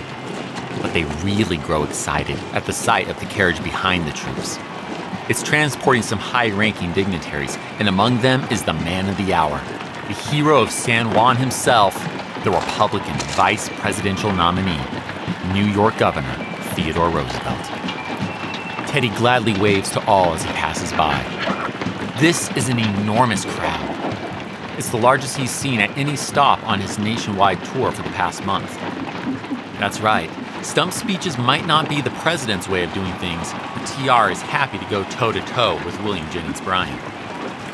But they really grow excited at the sight of the carriage behind the troops. It's transporting some high ranking dignitaries, and among them is the man of the hour, the hero of San Juan himself, the Republican vice presidential nominee, New York Governor Theodore Roosevelt. Teddy gladly waves to all as he passes by. This is an enormous crowd. It's the largest he's seen at any stop on his nationwide tour for the past month. That's right, stump speeches might not be the president's way of doing things, but TR is happy to go toe to toe with William Jennings Bryan.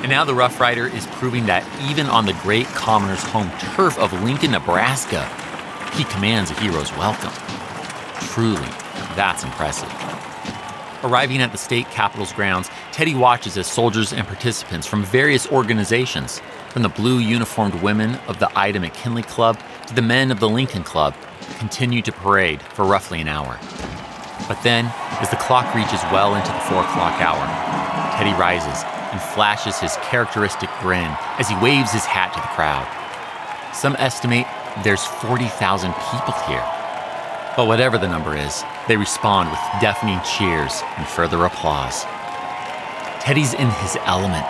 And now the Rough Rider is proving that even on the great commoner's home turf of Lincoln, Nebraska, he commands a hero's welcome. Truly, that's impressive. Arriving at the state capitol's grounds, Teddy watches as soldiers and participants from various organizations, from the blue uniformed women of the Ida McKinley Club to the men of the Lincoln Club, continue to parade for roughly an hour. But then, as the clock reaches well into the four o'clock hour, Teddy rises and flashes his characteristic grin as he waves his hat to the crowd. Some estimate there's 40,000 people here. But whatever the number is, they respond with deafening cheers and further applause. Teddy's in his element.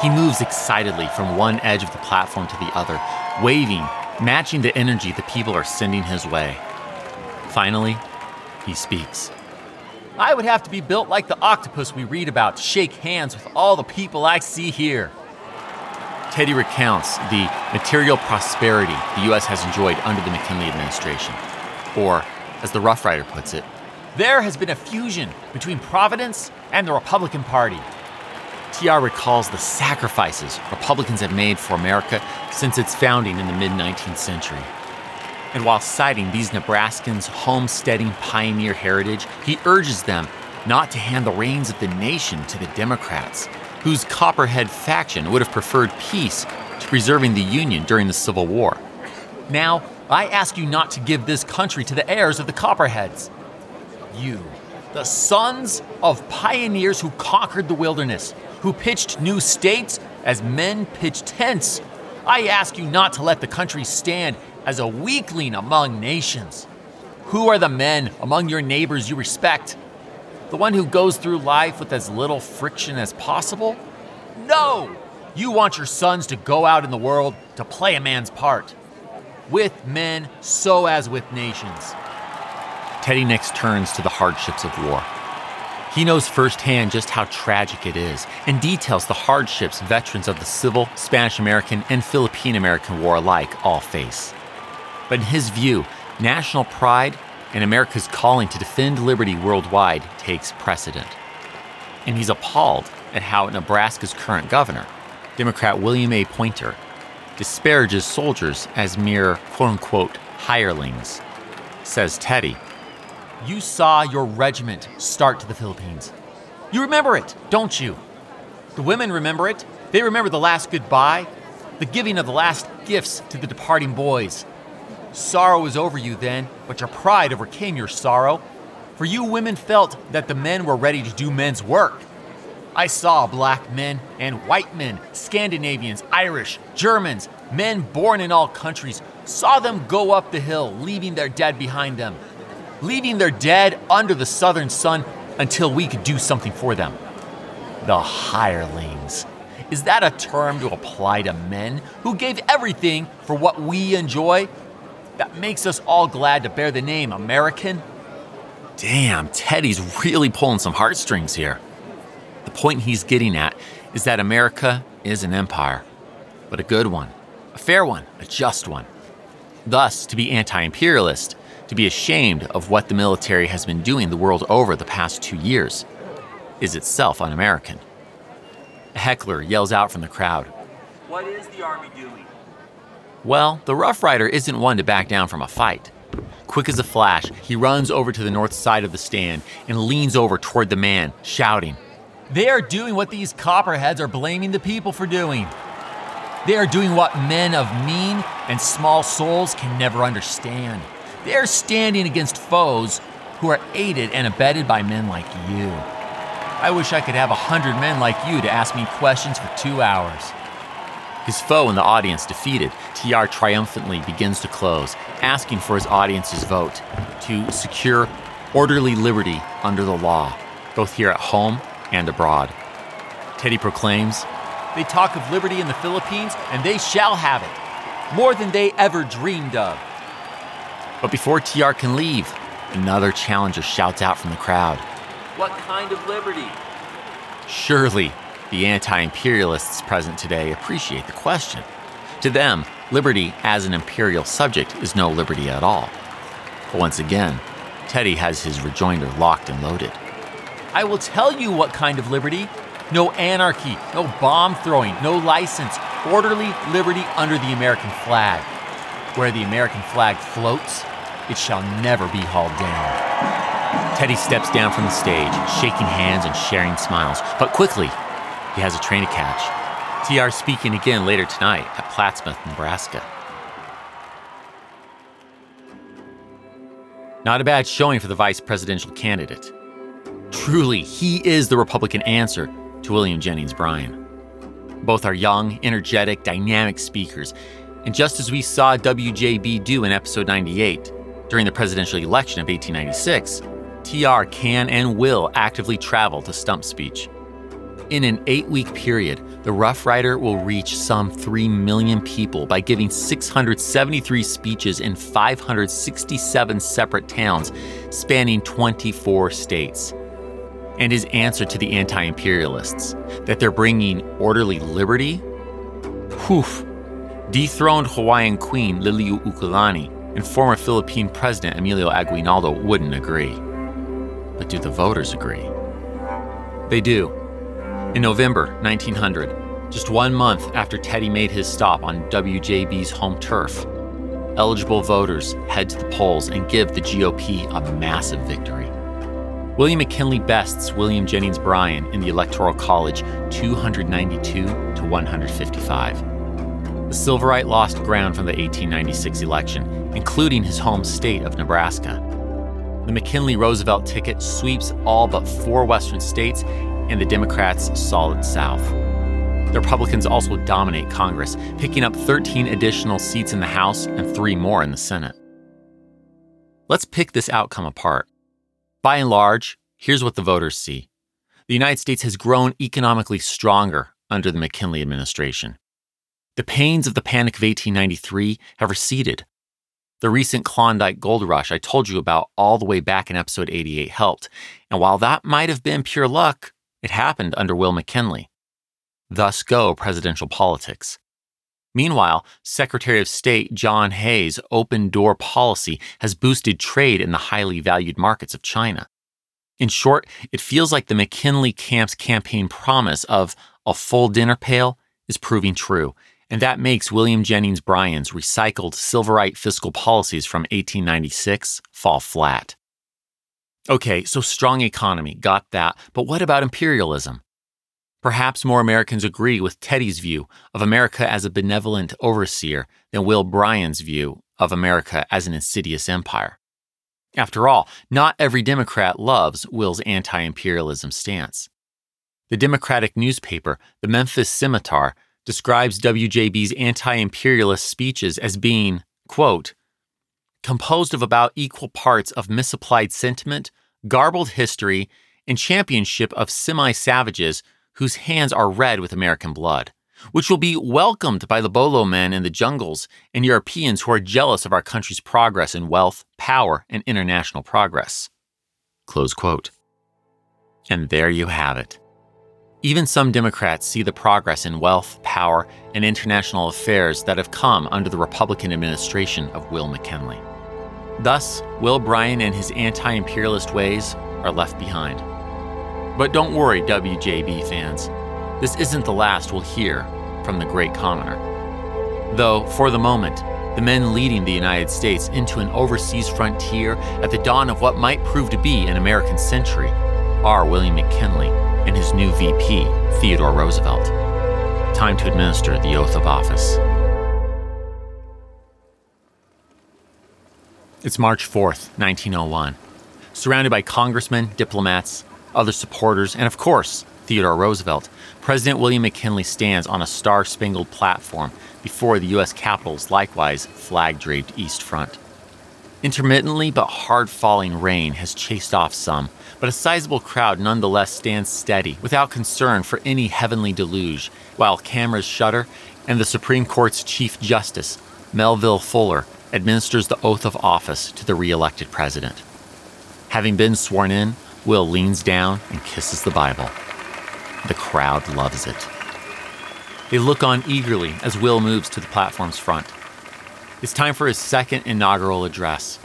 He moves excitedly from one edge of the platform to the other, waving, matching the energy the people are sending his way. Finally, he speaks. I would have to be built like the octopus we read about to shake hands with all the people I see here. Teddy recounts the material prosperity the U.S. has enjoyed under the McKinley administration. Or, as the Rough Rider puts it, there has been a fusion between Providence and the Republican Party. TR recalls the sacrifices Republicans have made for America since its founding in the mid 19th century. And while citing these Nebraskans' homesteading pioneer heritage, he urges them not to hand the reins of the nation to the Democrats, whose Copperhead faction would have preferred peace to preserving the Union during the Civil War. Now, I ask you not to give this country to the heirs of the Copperheads. You, the sons of pioneers who conquered the wilderness, who pitched new states as men pitch tents. I ask you not to let the country stand as a weakling among nations. Who are the men among your neighbors you respect? The one who goes through life with as little friction as possible? No! You want your sons to go out in the world to play a man's part. With men, so as with nations. Teddy next turns to the hardships of war. He knows firsthand just how tragic it is and details the hardships veterans of the Civil, Spanish American, and Philippine American War alike all face. But in his view, national pride and America's calling to defend liberty worldwide takes precedent. And he's appalled at how Nebraska's current governor, Democrat William A. Poynter, disparages soldiers as mere quote unquote hirelings. Says Teddy, You saw your regiment start to the Philippines. You remember it, don't you? The women remember it. They remember the last goodbye, the giving of the last gifts to the departing boys. Sorrow was over you then, but your pride overcame your sorrow. For you women felt that the men were ready to do men's work. I saw black men and white men, Scandinavians, Irish, Germans, men born in all countries, saw them go up the hill, leaving their dead behind them, leaving their dead under the southern sun until we could do something for them. The hirelings. Is that a term to apply to men who gave everything for what we enjoy? That makes us all glad to bear the name American? Damn, Teddy's really pulling some heartstrings here. The point he's getting at is that America is an empire, but a good one, a fair one, a just one. Thus, to be anti imperialist, to be ashamed of what the military has been doing the world over the past two years, is itself un American. A heckler yells out from the crowd What is the Army doing? Well, the Rough Rider isn't one to back down from a fight. Quick as a flash, he runs over to the north side of the stand and leans over toward the man, shouting, They are doing what these copperheads are blaming the people for doing. They are doing what men of mean and small souls can never understand. They are standing against foes who are aided and abetted by men like you. I wish I could have a hundred men like you to ask me questions for two hours. His foe in the audience defeated, TR triumphantly begins to close, asking for his audience's vote to secure orderly liberty under the law, both here at home and abroad. Teddy proclaims, They talk of liberty in the Philippines, and they shall have it, more than they ever dreamed of. But before TR can leave, another challenger shouts out from the crowd, What kind of liberty? Surely, the anti imperialists present today appreciate the question. To them, liberty as an imperial subject is no liberty at all. But once again, Teddy has his rejoinder locked and loaded. I will tell you what kind of liberty. No anarchy, no bomb throwing, no license, orderly liberty under the American flag. Where the American flag floats, it shall never be hauled down. Teddy steps down from the stage, shaking hands and sharing smiles, but quickly, he has a train to catch. TR speaking again later tonight at Plattsmouth, Nebraska. Not a bad showing for the vice presidential candidate. Truly, he is the Republican answer to William Jennings Bryan. Both are young, energetic, dynamic speakers, and just as we saw WJB do in episode 98, during the presidential election of 1896, TR can and will actively travel to stump speech. In an eight week period, the Rough Rider will reach some 3 million people by giving 673 speeches in 567 separate towns spanning 24 states. And his answer to the anti imperialists that they're bringing orderly liberty? Whew. Dethroned Hawaiian Queen Liliuokalani and former Philippine President Emilio Aguinaldo wouldn't agree. But do the voters agree? They do. In November 1900, just one month after Teddy made his stop on WJB's home turf, eligible voters head to the polls and give the GOP a massive victory. William McKinley bests William Jennings Bryan in the Electoral College 292 to 155. The Silverite lost ground from the 1896 election, including his home state of Nebraska. The McKinley Roosevelt ticket sweeps all but four western states and the Democrats' solid South. The Republicans also dominate Congress, picking up 13 additional seats in the House and three more in the Senate. Let's pick this outcome apart. By and large, here's what the voters see the United States has grown economically stronger under the McKinley administration. The pains of the Panic of 1893 have receded. The recent Klondike gold rush I told you about all the way back in episode 88 helped, and while that might have been pure luck, it happened under Will McKinley. Thus go presidential politics. Meanwhile, Secretary of State John Hay's open door policy has boosted trade in the highly valued markets of China. In short, it feels like the McKinley camp's campaign promise of a full dinner pail is proving true, and that makes William Jennings Bryan's recycled Silverite fiscal policies from 1896 fall flat. Okay, so strong economy, got that, but what about imperialism? Perhaps more Americans agree with Teddy's view of America as a benevolent overseer than Will Bryan's view of America as an insidious empire. After all, not every Democrat loves Will's anti imperialism stance. The Democratic newspaper, the Memphis Scimitar, describes WJB's anti imperialist speeches as being, quote, composed of about equal parts of misapplied sentiment, garbled history, and championship of semi savages whose hands are red with American blood, which will be welcomed by the Bolo men in the jungles and Europeans who are jealous of our country's progress in wealth, power, and international progress. Close quote. And there you have it. Even some Democrats see the progress in wealth, power, and international affairs that have come under the Republican administration of Will McKinley. Thus, Will Bryan and his anti imperialist ways are left behind. But don't worry, WJB fans. This isn't the last we'll hear from the great commoner. Though, for the moment, the men leading the United States into an overseas frontier at the dawn of what might prove to be an American century are William McKinley and his new VP, Theodore Roosevelt. Time to administer the oath of office. It's March 4th, 1901. Surrounded by congressmen, diplomats, other supporters, and of course, Theodore Roosevelt, President William McKinley stands on a star spangled platform before the U.S. Capitol's likewise flag draped East Front. Intermittently but hard falling rain has chased off some, but a sizable crowd nonetheless stands steady without concern for any heavenly deluge, while cameras shutter and the Supreme Court's Chief Justice, Melville Fuller, administers the oath of office to the re elected president. Having been sworn in, Will leans down and kisses the Bible. The crowd loves it. They look on eagerly as Will moves to the platform's front. It's time for his second inaugural address.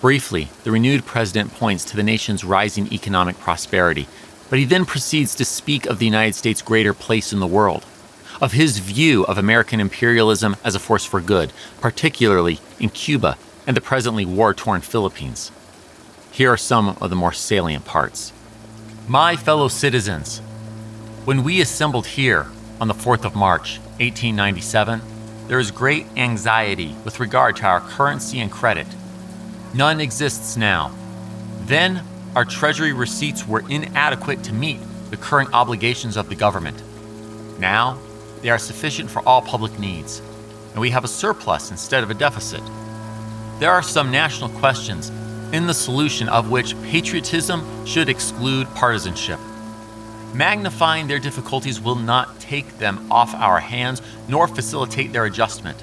Briefly, the renewed president points to the nation's rising economic prosperity, but he then proceeds to speak of the United States' greater place in the world, of his view of American imperialism as a force for good, particularly in Cuba and the presently war torn Philippines. Here are some of the more salient parts. My fellow citizens, when we assembled here on the 4th of March, 1897, there is great anxiety with regard to our currency and credit. None exists now. Then, our Treasury receipts were inadequate to meet the current obligations of the government. Now, they are sufficient for all public needs, and we have a surplus instead of a deficit. There are some national questions in the solution of which patriotism should exclude partisanship. Magnifying their difficulties will not take them off our hands nor facilitate their adjustment.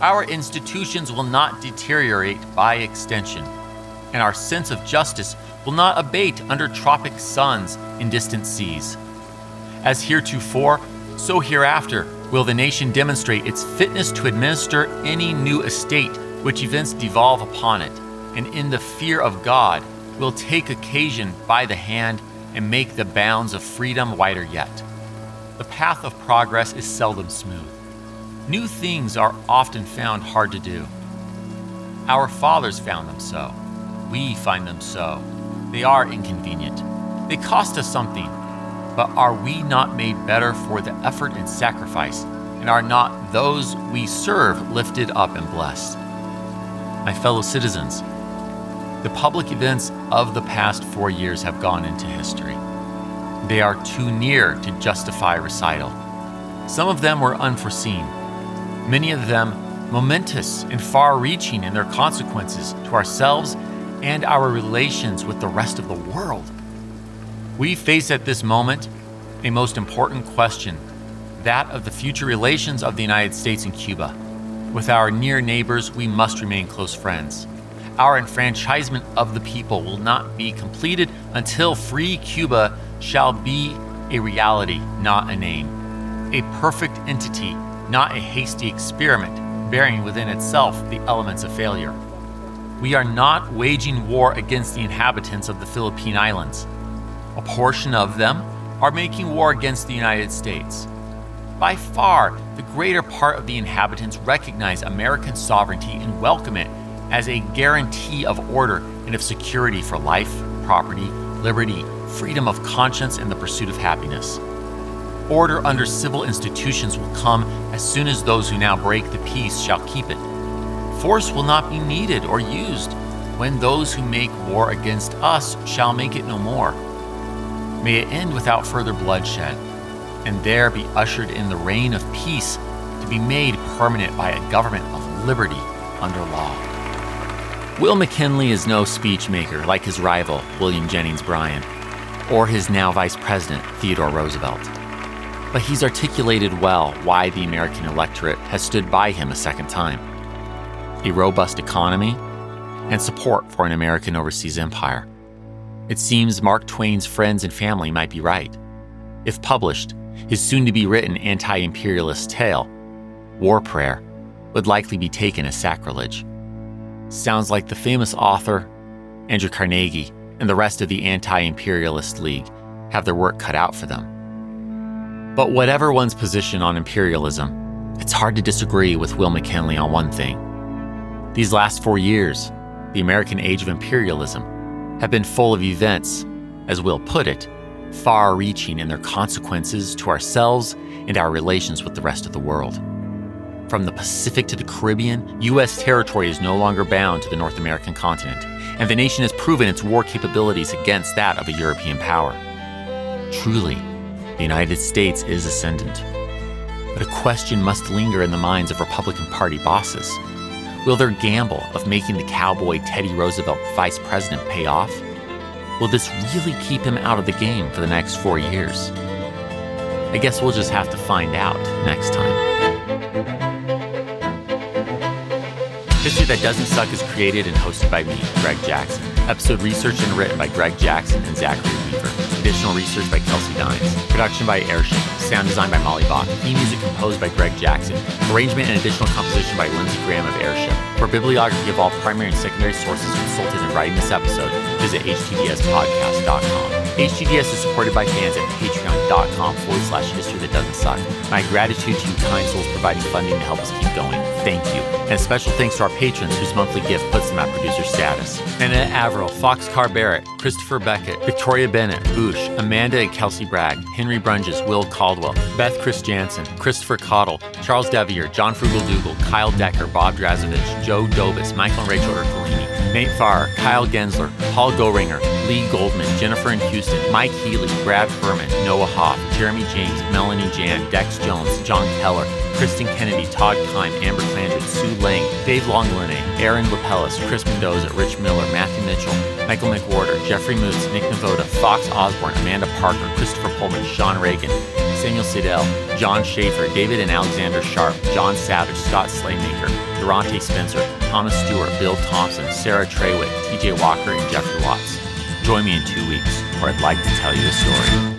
Our institutions will not deteriorate by extension, and our sense of justice will not abate under tropic suns in distant seas. As heretofore, so hereafter will the nation demonstrate its fitness to administer any new estate which events devolve upon it, and in the fear of God will take occasion by the hand and make the bounds of freedom wider yet. The path of progress is seldom smooth. New things are often found hard to do. Our fathers found them so. We find them so. They are inconvenient. They cost us something. But are we not made better for the effort and sacrifice? And are not those we serve lifted up and blessed? My fellow citizens, the public events of the past four years have gone into history. They are too near to justify recital. Some of them were unforeseen, many of them momentous and far reaching in their consequences to ourselves and our relations with the rest of the world. We face at this moment a most important question that of the future relations of the United States and Cuba. With our near neighbors, we must remain close friends our enfranchisement of the people will not be completed until free Cuba shall be a reality, not a name. A perfect entity, not a hasty experiment, bearing within itself the elements of failure. We are not waging war against the inhabitants of the Philippine Islands. A portion of them are making war against the United States. By far, the greater part of the inhabitants recognize American sovereignty and welcome it as a guarantee of order and of security for life, property, liberty, freedom of conscience, and the pursuit of happiness. Order under civil institutions will come as soon as those who now break the peace shall keep it. Force will not be needed or used when those who make war against us shall make it no more. May it end without further bloodshed, and there be ushered in the reign of peace to be made permanent by a government of liberty under law. Will McKinley is no speechmaker like his rival, William Jennings Bryan, or his now Vice President, Theodore Roosevelt. But he's articulated well why the American electorate has stood by him a second time a robust economy and support for an American overseas empire. It seems Mark Twain's friends and family might be right. If published, his soon to be written anti imperialist tale, War Prayer, would likely be taken as sacrilege. Sounds like the famous author, Andrew Carnegie, and the rest of the Anti Imperialist League have their work cut out for them. But whatever one's position on imperialism, it's hard to disagree with Will McKinley on one thing. These last four years, the American age of imperialism, have been full of events, as Will put it, far reaching in their consequences to ourselves and our relations with the rest of the world. From the Pacific to the Caribbean, U.S. territory is no longer bound to the North American continent, and the nation has proven its war capabilities against that of a European power. Truly, the United States is ascendant. But a question must linger in the minds of Republican Party bosses. Will their gamble of making the cowboy Teddy Roosevelt vice president pay off? Will this really keep him out of the game for the next four years? I guess we'll just have to find out next time. History That Doesn't Suck is created and hosted by me, Greg Jackson. Episode researched and written by Greg Jackson and Zachary Weaver. Additional research by Kelsey Dines. Production by Airship. Sound design by Molly Bach. Theme music composed by Greg Jackson. Arrangement and additional composition by Lindsey Graham of Airship. For bibliography of all primary and secondary sources consulted in writing this episode, visit htdspodcast.com. HTDS is supported by fans at patreon.com forward slash history that doesn't suck. My gratitude to you kind souls providing funding to help us keep going. Thank you. And special thanks to our patrons whose monthly gift puts them at producer status. Annette Averill, Fox Carr Barrett, Christopher Beckett, Victoria Bennett, Boosh, Amanda and Kelsey Bragg, Henry Brunges, Will Caldwell, Beth Chris Jansen, Christopher Cottle, Charles Devier, John Frugal Dougal, Kyle Decker, Bob Drazovich, Joe Dobis, Michael and Rachel Ercolini, Nate Farr, Kyle Gensler, Paul Goringer, Lee Goldman, Jennifer in Houston, Mike Healy, Brad Furman, Noah Hoff, Jeremy James, Melanie Jan, Dex Jones, John Keller, Kristen Kennedy, Todd Kime, Amber Clandred, Sue Lang, Dave Longline, Aaron Lapellis, Chris Mendoza, Rich Miller, Matthew Mitchell, Michael McWhorter, Jeffrey Moots, Nick Navoda, Fox Osborne, Amanda Parker, Christopher Pullman, Sean Reagan, Samuel Siddell, John Schaefer, David and Alexander Sharp, John Savage, Scott Slaymaker, Durante Spencer, Thomas Stewart, Bill Thompson, Sarah Treywick, TJ Walker, and Jeffrey Watts. Join me in two weeks, where I'd like to tell you a story.